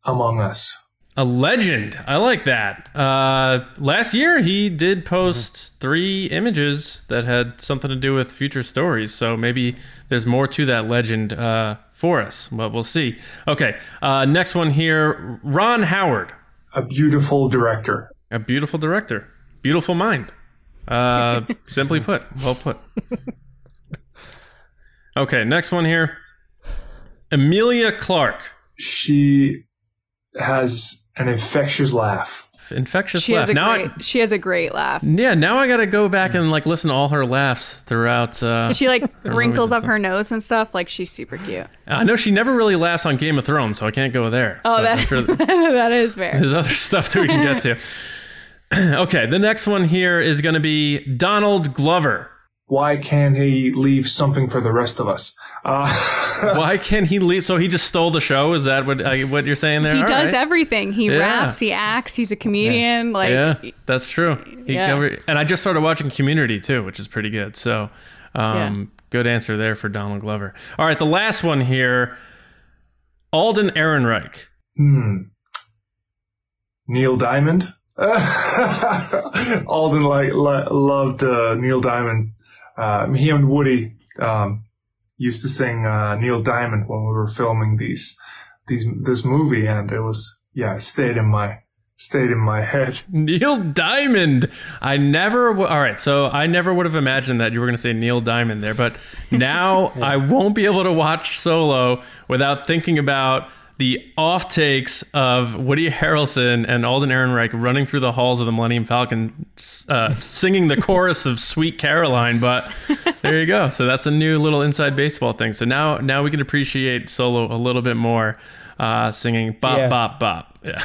among us. A legend. I like that. Uh, last year, he did post three images that had something to do with future stories. So maybe there's more to that legend uh, for us, but we'll see. Okay. Uh, next one here Ron Howard. A beautiful director. A beautiful director. Beautiful mind. Uh, (laughs) simply put. Well put. Okay. Next one here Emilia Clarke. She has an infectious laugh. Infectious she laugh. Has a now great, I, she has a great laugh. Yeah, now I got to go back and like listen to all her laughs throughout. Uh, she like (laughs) wrinkles up her nose and stuff. Like she's super cute. I know she never really laughs on Game of Thrones, so I can't go there. Oh, that, sure (laughs) that, that is fair. There's other (laughs) stuff that we can get to. (clears throat) okay, the next one here is going to be Donald Glover. Why can't he leave something for the rest of us? Uh, (laughs) Why can't he leave? So he just stole the show? Is that what uh, what you're saying there? He All does right. everything. He yeah. raps. He acts. He's a comedian. Yeah. Like yeah, that's true. He yeah. Covered, and I just started watching Community too, which is pretty good. So, um, yeah. good answer there for Donald Glover. All right, the last one here, Alden Ehrenreich. Hmm. Neil Diamond. (laughs) Alden like, like loved uh, Neil Diamond. Uh, he and Woody um, used to sing uh, Neil Diamond when we were filming these these this movie, and it was yeah, it stayed in my stayed in my head. (laughs) Neil Diamond. I never. W- All right, so I never would have imagined that you were going to say Neil Diamond there, but now (laughs) yeah. I won't be able to watch Solo without thinking about the off takes of Woody Harrelson and Alden Ehrenreich running through the halls of the Millennium Falcon, uh, singing the chorus of "Sweet Caroline." But (laughs) there you go. So that's a new little inside baseball thing. So now, now we can appreciate Solo a little bit more, uh, singing "Bop yeah. Bop Bop." Yeah.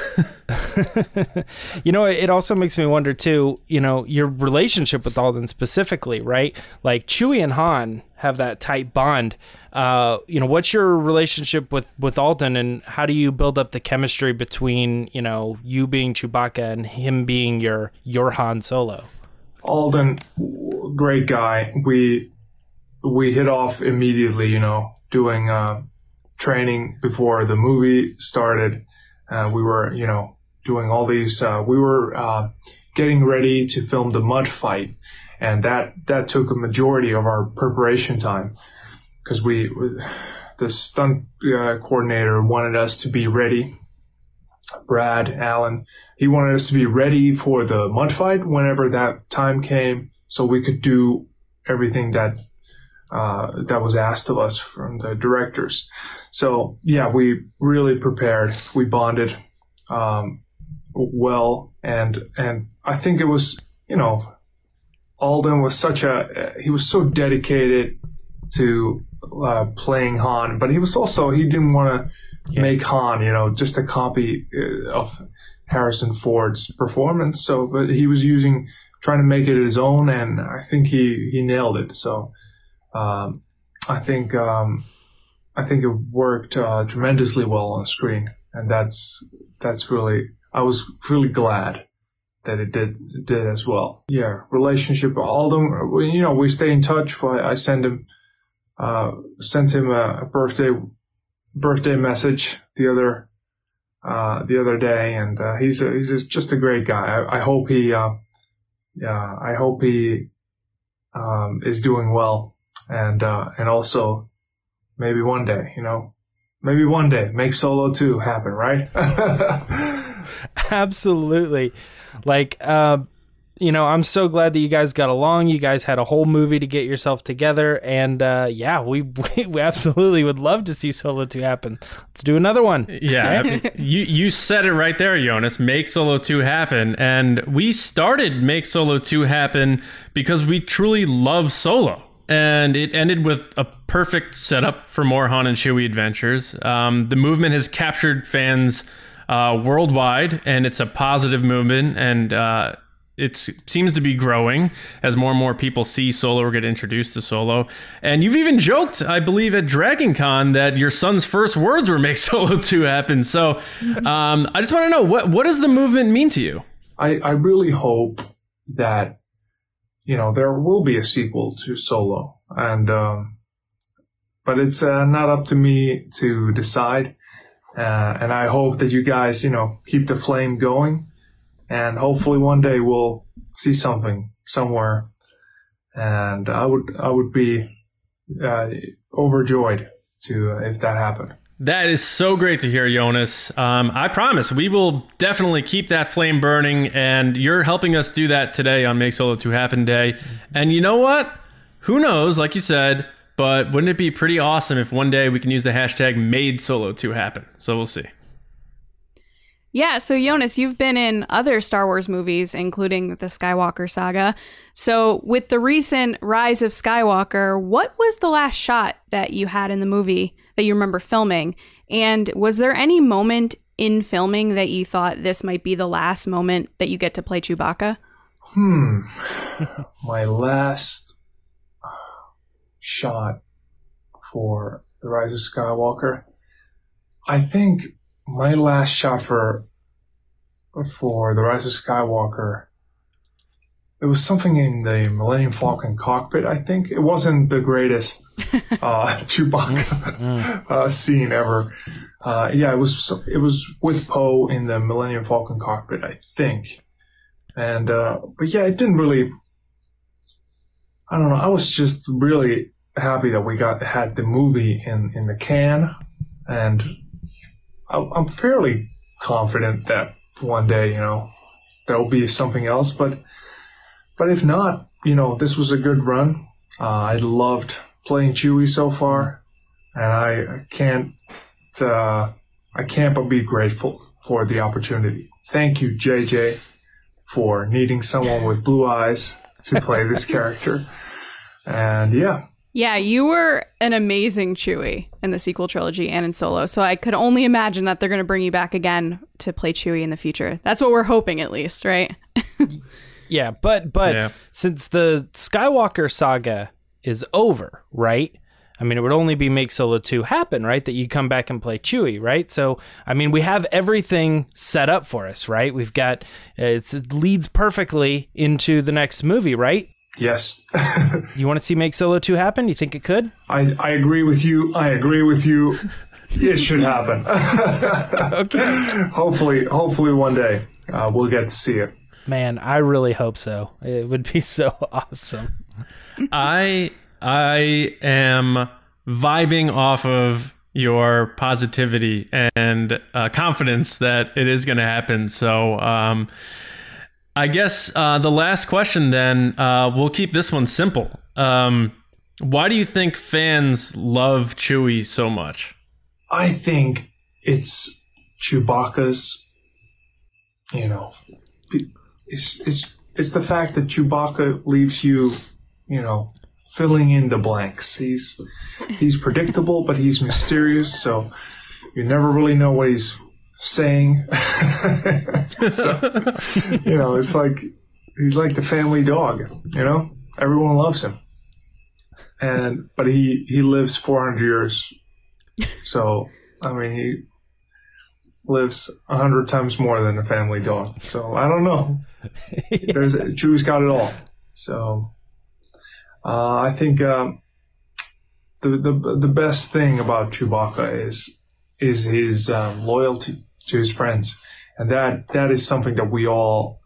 (laughs) you know, it also makes me wonder too. You know, your relationship with Alden specifically, right? Like Chewie and Han have that tight bond uh, you know, what's your relationship with with Alden, and how do you build up the chemistry between you know you being Chewbacca and him being your your Han Solo? Alden, great guy. We we hit off immediately. You know, doing uh, training before the movie started. Uh, we were, you know, doing all these. Uh, we were uh, getting ready to film the mud fight, and that that took a majority of our preparation time because we the stunt uh, coordinator wanted us to be ready. Brad Allan, he wanted us to be ready for the mud fight whenever that time came, so we could do everything that uh, that was asked of us from the directors. So yeah, we really prepared. We bonded um, well, and and I think it was you know Alden was such a he was so dedicated to uh, playing Han, but he was also he didn't want to Yeah. make Han, you know, just a copy uh, of Harrison Ford's performance. So, but he was using trying to make it his own, and I think he he nailed it. So, um, I think um, I think it worked uh, tremendously well on screen, and that's that's really I was really glad that it did did as well. Yeah, relationship. Alden, we- you know, we stay in touch. I, send him uh, sent him a, a birthday birthday message the other uh, the other day, and uh, he's a, he's a, just a great guy. I, I hope he uh, yeah I hope he um, is doing well, and uh, and also maybe one day, you know, maybe one day make Solo two happen, right? (laughs) Absolutely. Like, uh, you know, I'm so glad that you guys got along. You guys had a whole movie to get yourself together, and uh, yeah, we (laughs) we absolutely would love to see Solo two happen. Let's do another one. Yeah, I mean, (laughs) you you said it right there, Joonas. Make Solo 2 happen. And we started Make Solo 2 happen because we truly love Solo. And it ended with a perfect setup for more Han and Chewie adventures. Um, the movement has captured fans uh, worldwide, and it's a positive movement. And uh, it seems to be growing as more and more people see Solo or get introduced to Solo. And you've even joked, I believe, at Dragon Con that your son's first words were "Make (laughs) Solo 2 happen." So, um, I just want to know what what does the movement mean to you? I, I really hope that you know there will be a sequel to Solo, and um, but it's uh, not up to me to decide. Uh, and I hope that you guys, you know, keep the flame going, and hopefully one day we'll see something somewhere. And I would I would be uh, overjoyed to if that happened. That is so great to hear, Joonas. Um, I promise we will definitely keep that flame burning, and you're helping us do that today on Make Solo 2 Happen Day. And you know what? Who knows, like you said, but wouldn't it be pretty awesome if one day we can use the hashtag made Solo 2 happen? So we'll see. Yeah, so Joonas, you've been in other Star Wars movies, including the Skywalker saga. So, with the recent Rise of Skywalker, what was the last shot that you had in the movie that you remember filming? And was there any moment in filming that you thought this might be the last moment that you get to play Chewbacca? Hmm. (laughs) My last shot for The Rise of Skywalker. I think my last shot for for The Rise of Skywalker it was something in the Millennium Falcon cockpit, I think. It wasn't the greatest (laughs) uh, Chewbacca uh, scene ever. Uh, yeah, it was it was with Poe in the Millennium Falcon cockpit, I think. And uh, but yeah, it didn't really. I don't know. I was just really happy that we got had the movie in in the can, and I, I'm fairly confident that one day, you know, there will be something else. But but if not, you know, this was a good run. Uh, I loved playing Chewie so far, and I, I can't uh, I can't but be grateful for the opportunity. Thank you, JJ, for needing someone with blue eyes to play this (laughs) character. And yeah, Yeah, you were an amazing Chewie in the sequel trilogy and in Solo. So I could only imagine that they're going to bring you back again to play Chewie in the future. That's what we're hoping, at least, right? (laughs) Yeah, but but Yeah. since the Skywalker saga is over, right? I mean, it would only be make Solo 2 happen, right? That you come back and play Chewie, right? So, I mean, we have everything set up for us, right? We've got uh, it's, it leads perfectly into the next movie, right? yes. (laughs) You want to see make Solo 2 happen? You think it could? I, I agree with you. I agree with you. It should happen. (laughs) Okay. hopefully, hopefully one day uh, we'll get to see it. Man, I really hope so. It would be (laughs) so awesome. I I am vibing off of your positivity and uh, confidence that it is going to happen. So, um, I guess uh, the last question then uh, we'll keep this one simple. Um, why do you think fans love Chewie so much? I think it's Chewbacca's, you know, it's, it's, it's the fact that Chewbacca leaves you, you know, filling in the blanks. He's, he's predictable, but he's mysterious, so you never really know what he's saying. (laughs) so, you know, it's like, he's like the family dog, you know? Everyone loves him. And, but he, he lives 400 years. So, I mean, he, lives a hundred times more than a family dog. So I don't know. There's Chewie's got it all. So uh, I think um, the the the best thing about Chewbacca is is his um, loyalty to his friends, and that that is something that we all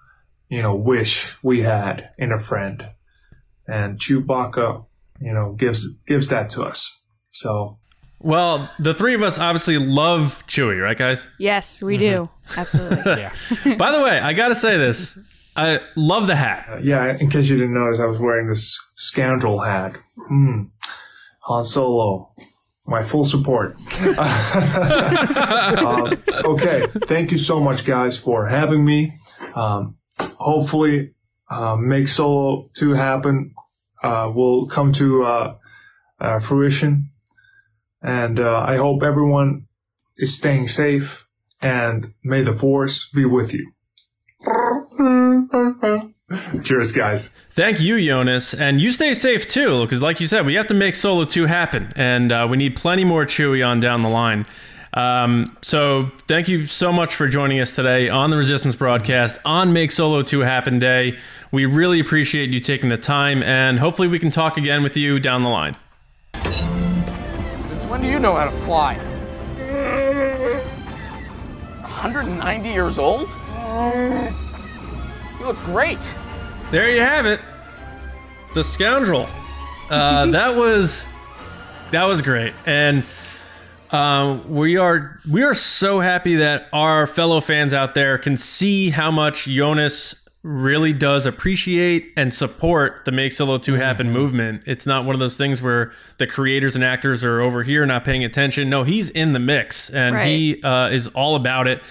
you know wish we had in a friend, and Chewbacca you know gives gives that to us. So well, the three of us obviously love Chewie, right, guys? Yes, we do. Absolutely. (laughs) Yeah. By the way, I gotta say this. I love the hat. uh, yeah, in case you didn't notice, I was wearing this scoundrel hat. Hmm. Han Solo, my full support. (laughs) Um, okay, thank you so much, guys, for having me. Um, hopefully, um, make Solo 2 happen. Uh, will come to uh, uh, fruition. And uh, I hope everyone is staying safe and may the force be with you. (laughs) Cheers, guys. Thank you, Joonas, and you stay safe too, because like you said, we have to make Solo Two happen, and uh, we need plenty more Chewie on down the line. Um, so thank you so much for joining us today on the Resistance broadcast on Make Solo 2 Happen Day. We really appreciate you taking the time, and hopefully we can talk again with you down the line. When do you know how to fly? 190 years old? You look great. There you have it, the scoundrel. Uh, (laughs) that was that was great, and um, we are we are so happy that our fellow fans out there can see how much Joonas really does appreciate and support the Make Solo 2 Happen movement. It's not one of those things where the creators and actors are over here not paying attention. No, he's in the mix and he uh, is all about it.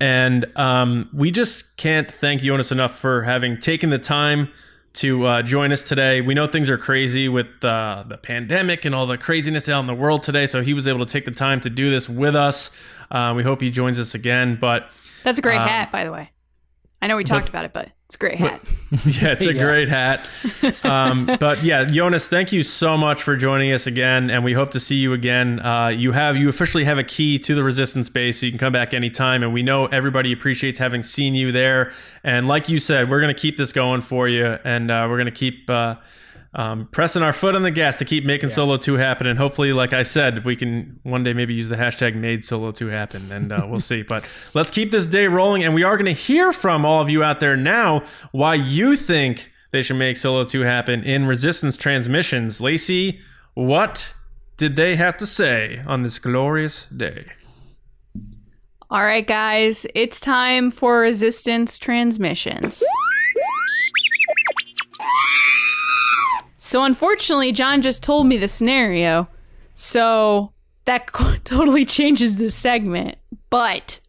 And um, we just can't thank Joonas enough for having taken the time to uh, join us today. We know things are crazy with uh, the pandemic and all the craziness out in the world today. So he was able to take the time to do this with us. Uh, we hope he joins us again. But That's a great Um, hat, by the way. I know we talked about it, but it's a great hat. (laughs) yeah, it's a Yeah. great hat. (laughs) Um, but yeah, Joonas, thank you so much for joining us again, and we hope to see you again. Uh, you have you officially have a key to the Resistance base, so you can come back anytime. And we know everybody appreciates having seen you there. And like you said, we're gonna keep this going for you, and uh, we're gonna keep. Uh, um, pressing our foot on the gas to keep making Solo 2 happen. And hopefully, like I said, we can one day maybe use the hashtag made Solo 2 happen and uh, we'll see. But let's keep this day rolling. And we are going to hear from all of you out there now why you think they should make Solo 2 happen in Resistance Transmissions. Lacey, what did they have to say on this glorious day? All right, guys, it's time for resistance transmissions. So, unfortunately, John just told me the scenario. So, that (laughs) totally changes this segment. But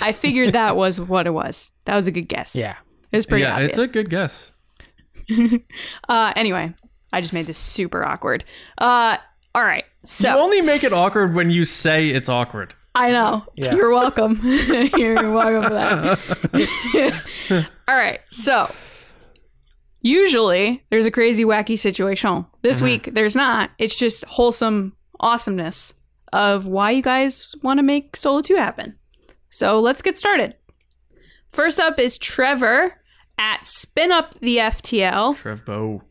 I figured that (laughs) was what it was. That was a good guess. Yeah. It was pretty yeah, obvious. it's a good guess. (laughs) uh, anyway, I just made this super awkward. Uh, all right. So, You only make it awkward when you say it's awkward. I know. Yeah. You're welcome. You're welcome for that. All right. So, usually there's a crazy, wacky situation. This mm-hmm. week, there's not. It's just wholesome awesomeness of why you guys want to make Solo 2 happen. So, let's get started. First up is Trevor at Spin Up the FTL. Trev Bow.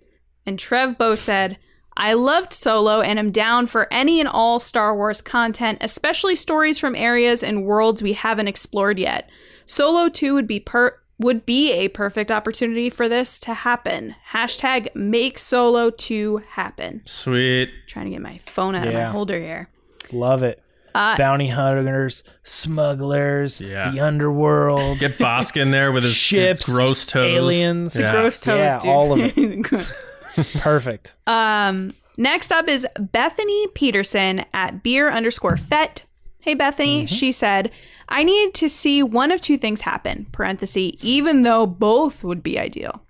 And Trev Bo said, I loved Solo and am down for any and all Star Wars content, especially stories from areas and worlds we haven't explored yet. Solo 2 would be per would be a perfect opportunity for this to happen. Hashtag make solo 2 happen. Sweet. Trying to get my phone out of my holder here. Love it. Uh, Bounty hunters, smugglers, Yeah. the underworld, Get Bossk in there with his, his Ships, gross toes. aliens. Yeah. Gross toes, Yeah, dude. all of it. (laughs) perfect. Um, next up is Bethany Peterson at beer underscore fet. Hey Bethany, she said, I need to see one of two things happen, parenthesis, even though both would be ideal.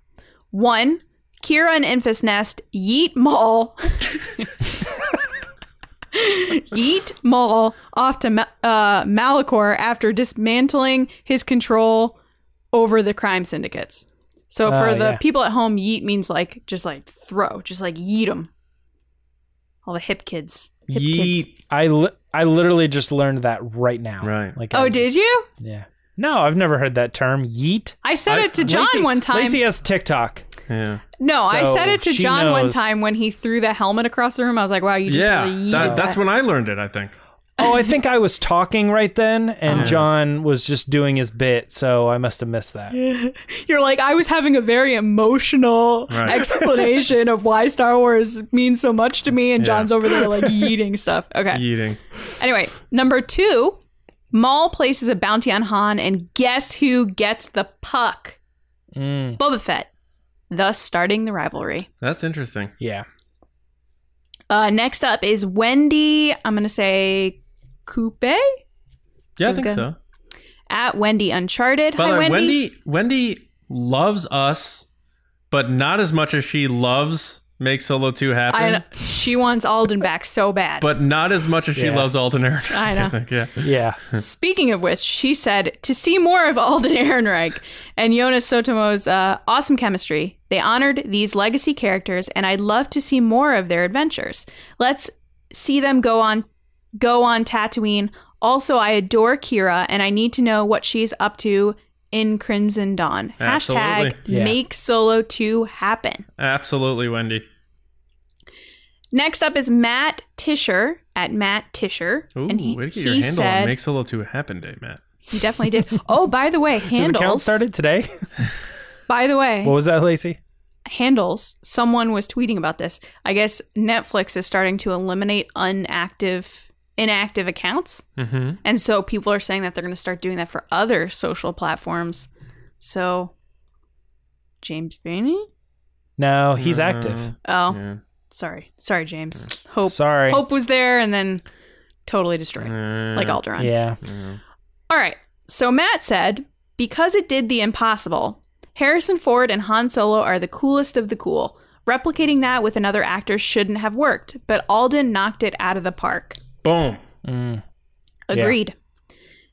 One, Qi'ra and Enfys Nest yeet Maul. (laughs) yeet Maul off to Ma- uh, Malachor after dismantling his control over the crime syndicates. So for Oh, the yeah. people at home, yeet means like just like throw, just like yeet them. All the hip kids. Hip kids. Yeet. I li- I literally just learned that right now. Right. Like Oh, I did just- you? Yeah. No, I've never heard that term. Yeet. I said I- it to John Lacey- one time. Lacey has TikTok. Yeah. no, I said it to she John one time when he threw the helmet across the room. I was like, "Wow, you just Yeah. really yeeted That, that's when I learned it, I think. Oh, I think I was talking right then, and Uh-huh. John was just doing his bit, so I must have missed that. (laughs) You're like, I was having a very emotional Right. (laughs) explanation of why Star Wars means so much to me, and John's over there like (laughs) eating stuff. Okay. Eating. Anyway, number two, Maul places a bounty on Han, and guess who gets the puck? Mm, Boba Fett, thus starting the rivalry. That's interesting. yeah. Uh, next up is Wendy. I'm gonna say Coupe Yeah, I think good. so. at Wendy Uncharted. By Hi, the way, Wendy. Wendy Wendy loves us, but not as much as she loves Make Solo 2 happen. I she wants Alden back so bad. But not as much as she Yeah. loves Alden Ehrenreich. I know. think, (laughs) yeah. Yeah. (laughs) Speaking of which, she said to see more of Alden Ehrenreich and Joonas Suotamo's uh, awesome chemistry. They honored these legacy characters, and I'd love to see more of their adventures. Let's see them go on, go on Tatooine. Also, I adore Qi'ra, and I need to know what she's up to in Crimson Dawn. Hashtag Yeah. make Solo 2 happen. Absolutely, Wendy. Next up is Matt Tisher at Matt Tisher. Ooh, and he, way to get he your handle said, on Make Solo 2 happen day, Matt. He definitely did. (laughs) Oh, by the way, His handles. account started today. (laughs) By the way, What was that, Lacey? handles. Someone was tweeting about this. I guess Netflix is starting to eliminate unactive, inactive accounts, Mm-hmm. and so people are saying that they're going to start doing that for other social platforms. So, James Bainey. No, he's active. Oh, Yeah. sorry, sorry, James. Hope Sorry. Hope was there, and then totally destroyed, Uh, like Alderaan. Yeah. All right. So Matt said, because it did the impossible, Harrison Ford and Han Solo are the coolest of the cool. Replicating that with another actor shouldn't have worked, but Alden knocked it out of the park. Boom. Mm. Agreed.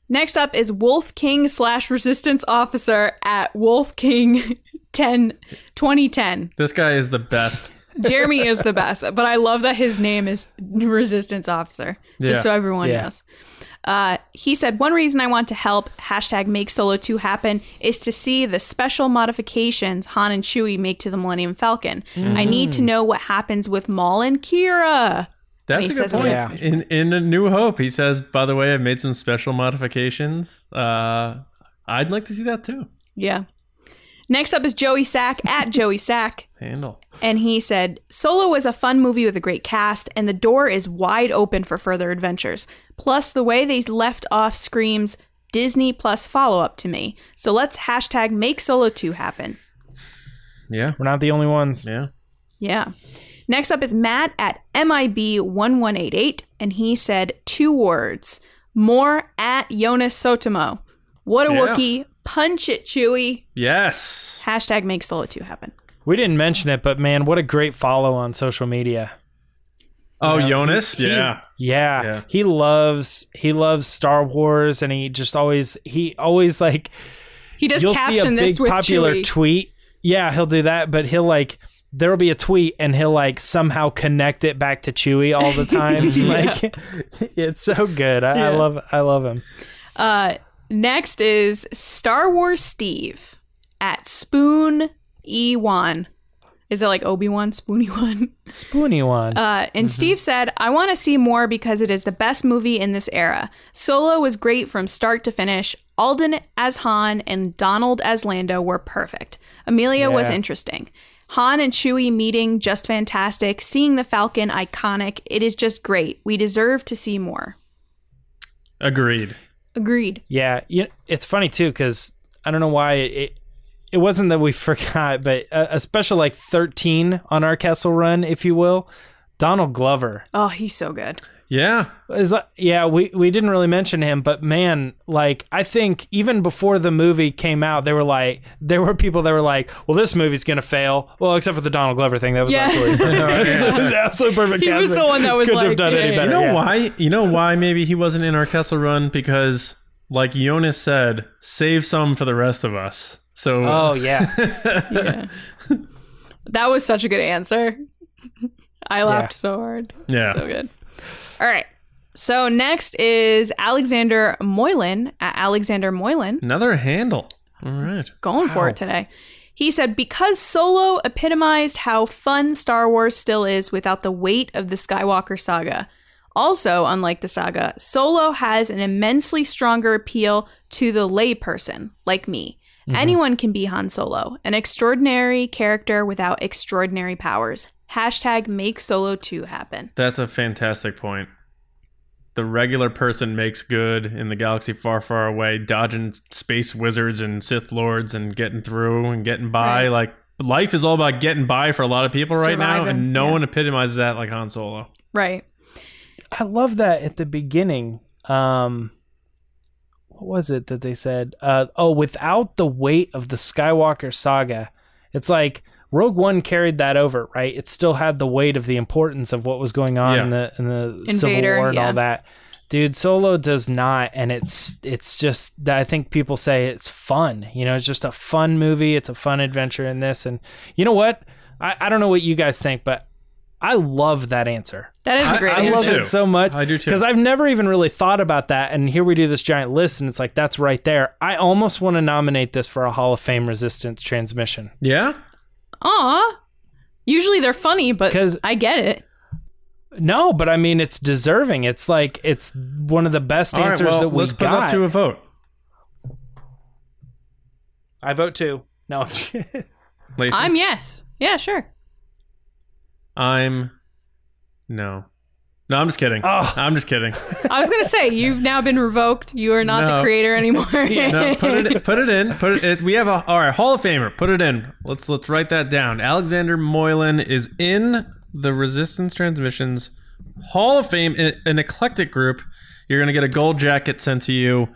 Next up is Wolf King slash Resistance Officer at Wolf King (laughs) 10 2010. This guy is the best. (laughs) Jeremy is the best, but I love that his name is Resistance Officer, just Yeah. so everyone Yeah. knows. Uh, he said, One reason I want to help hashtag make Solo 2 happen is to see the special modifications Han and Chewie make to the Millennium Falcon. I need to know what happens with Maul and Qi'ra. That's a good point. Yeah. In in A New Hope, he says, by the way, I've made some special modifications. Uh, I'd like to see that too. Yeah. Next up is Joey Sack at Joey Sack. Handle. And he said, Solo was a fun movie with a great cast, and the door is wide open for further adventures. Plus, the way they left off screams Disney plus follow up to me. So let's hashtag make Solo 2 happen. Yeah. We're not the only ones. Yeah. Yeah. Next up is Matt at MIB1188, and he said two words more at Joonas Suotamo. What a Yeah. Wookiee. Punch it, Chewie. Yes. Hashtag make Solo 2 happen. We didn't mention it, but man, what a great follow on social media. Oh, Yeah. Joonas. He- yeah. Yeah, Yeah. he loves he loves Star Wars, and he just always he always like He does you'll see a caption big this with popular Chewie. tweet. Yeah, he'll do that, but he'll like there'll be a tweet and he'll like somehow connect it back to Chewie all the (laughs) time. Like it's so good. I, I love I love him. Uh, next is Star Wars Steve at Spoon E1. Is it like Obi Wan Spoony One? (laughs) Spoony one. Uh, and Steve said, "I want to see more because it is the best movie in this era. Solo was great from start to finish. Alden as Han and Donald as Lando were perfect. Emilia was interesting. Han and Chewie meeting just fantastic. Seeing the Falcon iconic. It is just great. We deserve to see more. Agreed. Agreed. Yeah, you it's funny too because I don't know why it, it it wasn't that we (laughs) forgot, but a, a special like thirteen on our Kessel run, if you will. Donald Glover Oh, he's so good. Yeah. is like, yeah, we we didn't really mention him, but man, like I think even before the movie came out, they were like there were people that were like, well, this movie's gonna fail. Well, except for the Donald Glover thing, that was Yeah. actually (laughs) (laughs) that was absolutely perfect. He was the one that was Couldn't have like, done yeah, any better. You know yeah. why? You know why maybe he wasn't in our Kessel run? Because, like Joonas said, save some for the rest of us. So, Oh uh, yeah. (laughs) Yeah. that was such a good answer. I laughed Yeah. so hard. Yeah. So good. All right. So next is Alexander Moylan at Alexander Moylan. another handle. All right. going for it today. He said, because Solo epitomized how fun Star Wars still is without the weight of the Skywalker saga. Also, unlike the saga, Solo has an immensely stronger appeal to the layperson, like me. Mm-hmm. Anyone can be Han Solo, an extraordinary character without extraordinary powers. Hashtag make Solo 2 happen. That's a fantastic point. The regular person makes good in the galaxy far, far away, dodging space wizards and Sith lords and getting through and getting by. Right. Like, life is all about getting by for a lot of people right now, and no yeah. one epitomizes that like Han Solo. Right. I love that at the beginning. Um, what was it that they said? Uh, oh, without the weight of the Skywalker saga, it's like Rogue One carried that over, right? It still had the weight of the importance of what was going on in the in the Civil War and yeah. all that. Dude, Solo does not, and it's it's just I think people say it's fun. You know, it's just a fun movie. It's a fun adventure in this, and you know what? I, I don't know what you guys think, but I love that answer. That is a I- great I I love too. it so much. I do too. Because I've never even really thought about that. And here we do this giant list, and it's like, that's right there. I almost want to nominate this for a Hall of Fame resistance transmission. Yeah? Aw. Usually they're funny, but 'Cause- I get it. No, but I mean, it's deserving. It's like, it's one of the best All right, answers well, that we let's put it got. up to a vote. I vote two. No. (laughs) Lacey? I'm yes. Yeah, sure. I'm no. No, I'm just kidding. Oh. I'm just kidding. I was gonna say you've now been revoked. You are not No. the creator anymore. (laughs) No, put it put it in. Put it, it. We have a all right Hall of Famer. Put it in. Let's let's write that down. Alexander Moylan is in the Resistance Transmissions Hall of Fame. An, an eclectic group. You're gonna get a gold jacket sent to you.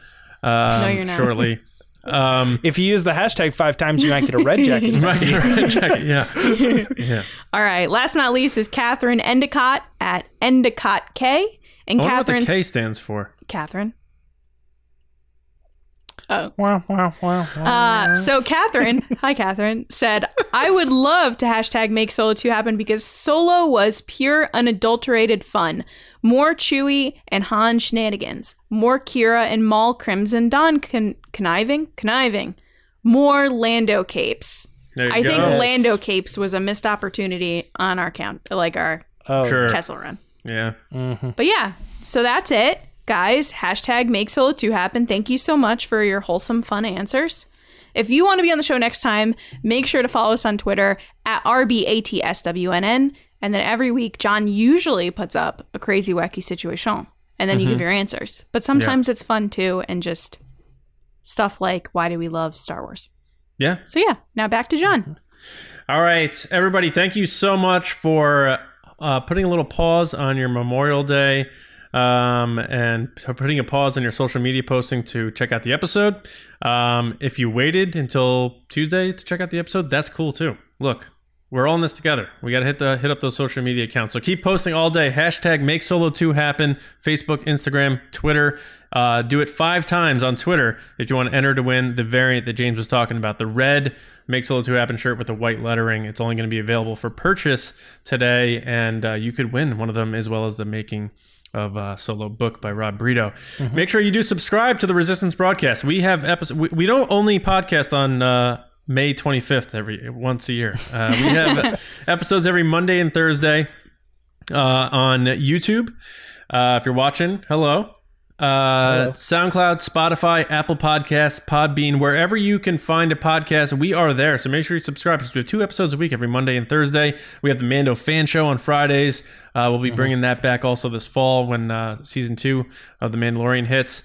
Um, No, you're not. Shortly. Um, if you use the hashtag five times, you might get a red jacket. (laughs) right, right, jacket, yeah, (laughs) yeah. All right. Last but not least is Catherine Endicott at Endicott K. And I wonder what the K stands for. Catherine. Oh. Wow, wow, wow, wow. Uh, so Catherine, (laughs) hi Catherine, said, I would love to hashtag make Solo 2 happen because Solo was pure unadulterated fun. More Chewie and Han shenanigans. More Qi'ra and Maul Crimson Dawn con- conniving? Conniving. More Lando capes. There you I go. think Lando capes was a missed opportunity on our count, like our oh, Sure. Kessel run. Yeah. Mm-hmm. But yeah, so that's it. Guys, hashtag make solo 2 happen. Thank you so much for your wholesome, fun answers. If you want to be on the show next time, make sure to follow us on Twitter at RBATSWNN. And then every week, John usually puts up a crazy, wacky situation. And then you give mm-hmm. your answers. But sometimes it's fun too, and just stuff like, why do we love Star Wars? Yeah. So yeah, now back to John. All right, everybody, thank you so much for uh, putting a little pause on your Memorial Day um, and putting a pause on your social media posting to check out the episode. Um, if you waited until Tuesday to check out the episode, that's cool too. Look, we're all in this together. We got to hit the hit up those social media accounts. So keep posting all day. Hashtag Make Solo Two Happen. Facebook, Instagram, Twitter. Uh, do it five times on Twitter if you want to enter to win the variant that James was talking about. The red Make Solo Two Happen shirt with the white lettering. It's only going to be available for purchase today, and uh, you could win one of them as well as the making of uh, solo book by Rob Bredow. Make sure you do subscribe to the Resistance broadcast. We have episode. We, we don't only podcast on uh, May 25th every once a year. Uh, we have (laughs) episodes every Monday and Thursday uh, on YouTube. Uh, if you're watching, hello. Uh, SoundCloud, Spotify, Apple Podcasts, Podbean, wherever you can find a podcast, we are there. So make sure you subscribe because we have two episodes a week every Monday and Thursday. We have the Mando Fan Show on Fridays. Uh, we'll be bringing that back also this fall when uh, season two of The Mandalorian hits.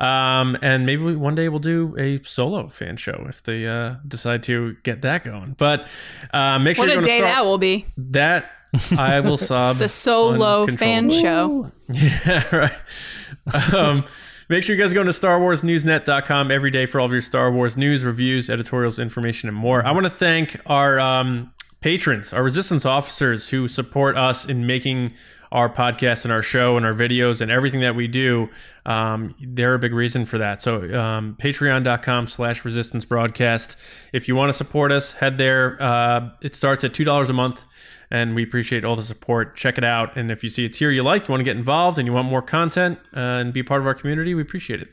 Um, and maybe we, one day we'll do a solo fan show if they uh, decide to get that going. But uh, make sure What you're a day start that will be. that. I will (laughs) sob. The solo fan show. (laughs) Yeah, right. Um, make sure you guys go to StarWarsNewsNet.com every day for all of your Star Wars news, reviews, editorials, information, and more. I want to thank our um, patrons, our resistance officers who support us in making our podcast and our show and our videos and everything that we do. Um, they're a big reason for that. So um, patreon.com slash resistance broadcast. If you want to support us, head there. Uh, it starts at $2 a month and we appreciate all the support. Check it out. And if you see a tier you like, you want to get involved, and you want more content uh, and be part of our community, we appreciate it.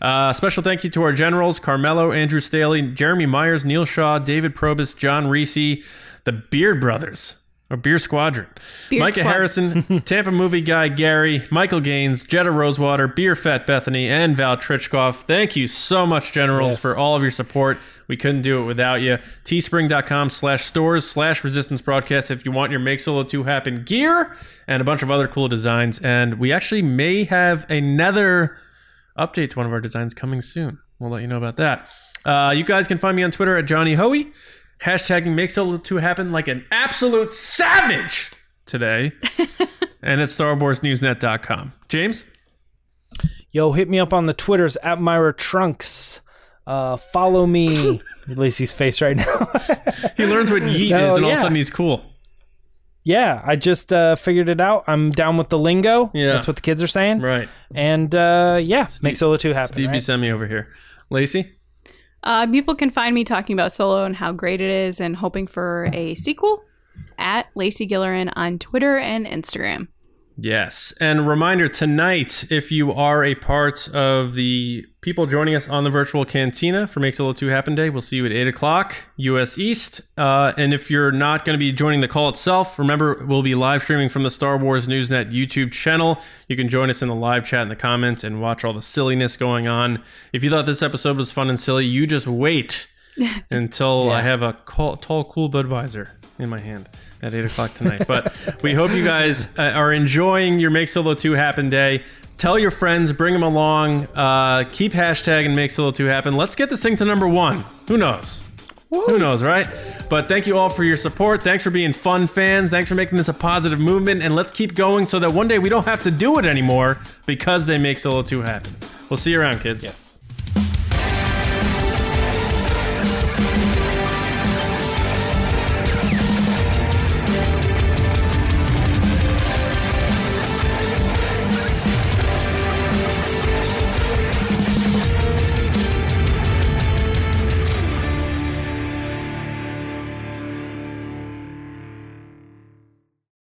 Uh, special thank you to our generals Carmelo, Andrew Staley, Jeremy Myers, Neil Shaw, David Probus, John Reese, the Beard Brothers. Or Beer Squadron. Beard Micah Squadron. Harrison, (laughs) Tampa movie guy Gary, Michael Gaines, Jetta Rosewater, Beer Fat Bethany, and Val Trichkoff. Thank you so much, Generals, Yes. for all of your support. We couldn't do it without you. Teespring.com slash stores slash resistance broadcast if you want your Make Solo 2 happen gear and a bunch of other cool designs. And we actually may have another update to one of our designs coming soon. We'll let you know about that. Uh, you guys can find me on Twitter at Johnny Hoey. Hashtagging Make Solo 2 happen like an absolute savage today. (laughs) and at StarWarsNewsNet.com. James? Yo, hit me up on the Twitters at Myra Trunks. Uh, follow me. (laughs) Lacey's face right now. (laughs) He learns what yeet No, is and all of a sudden he's cool. yeah, I just uh, figured it out. I'm down with the lingo. Yeah. That's what the kids are saying. Right. And uh, yeah, make Solo 2 happen. Steve right? Buscemi over here. Lacey? Uh, people can find me talking about Solo and how great it is and hoping for a sequel at Lacey Gillerin on Twitter and Instagram. Yes. And reminder tonight, if you are a part of the people joining us on the virtual cantina for Make Solo 2 Happen Day, we'll see you at 8 o'clock, US East. Uh, and if you're not going to be joining the call itself, remember, we'll be live streaming from the Star Wars Newsnet YouTube channel. You can join us in the live chat in the comments and watch all the silliness going on. If you thought this episode was fun and silly, you just wait (laughs) until I have a call, tall, cool Budweiser in my hand at 8 o'clock tonight. But we hope you guys uh, are enjoying your Make Solo 2 Happen Day. Tell your friends, bring them along. Uh, keep hashtagging Make Solo 2 Happen. Let's get this thing to number one. Who knows? Who knows, right? But thank you all for your support. Thanks for being fun fans. Thanks for making this a positive movement. And let's keep going so that one day we don't have to do it anymore because they make Solo 2 happen. We'll see you around, kids. Yes.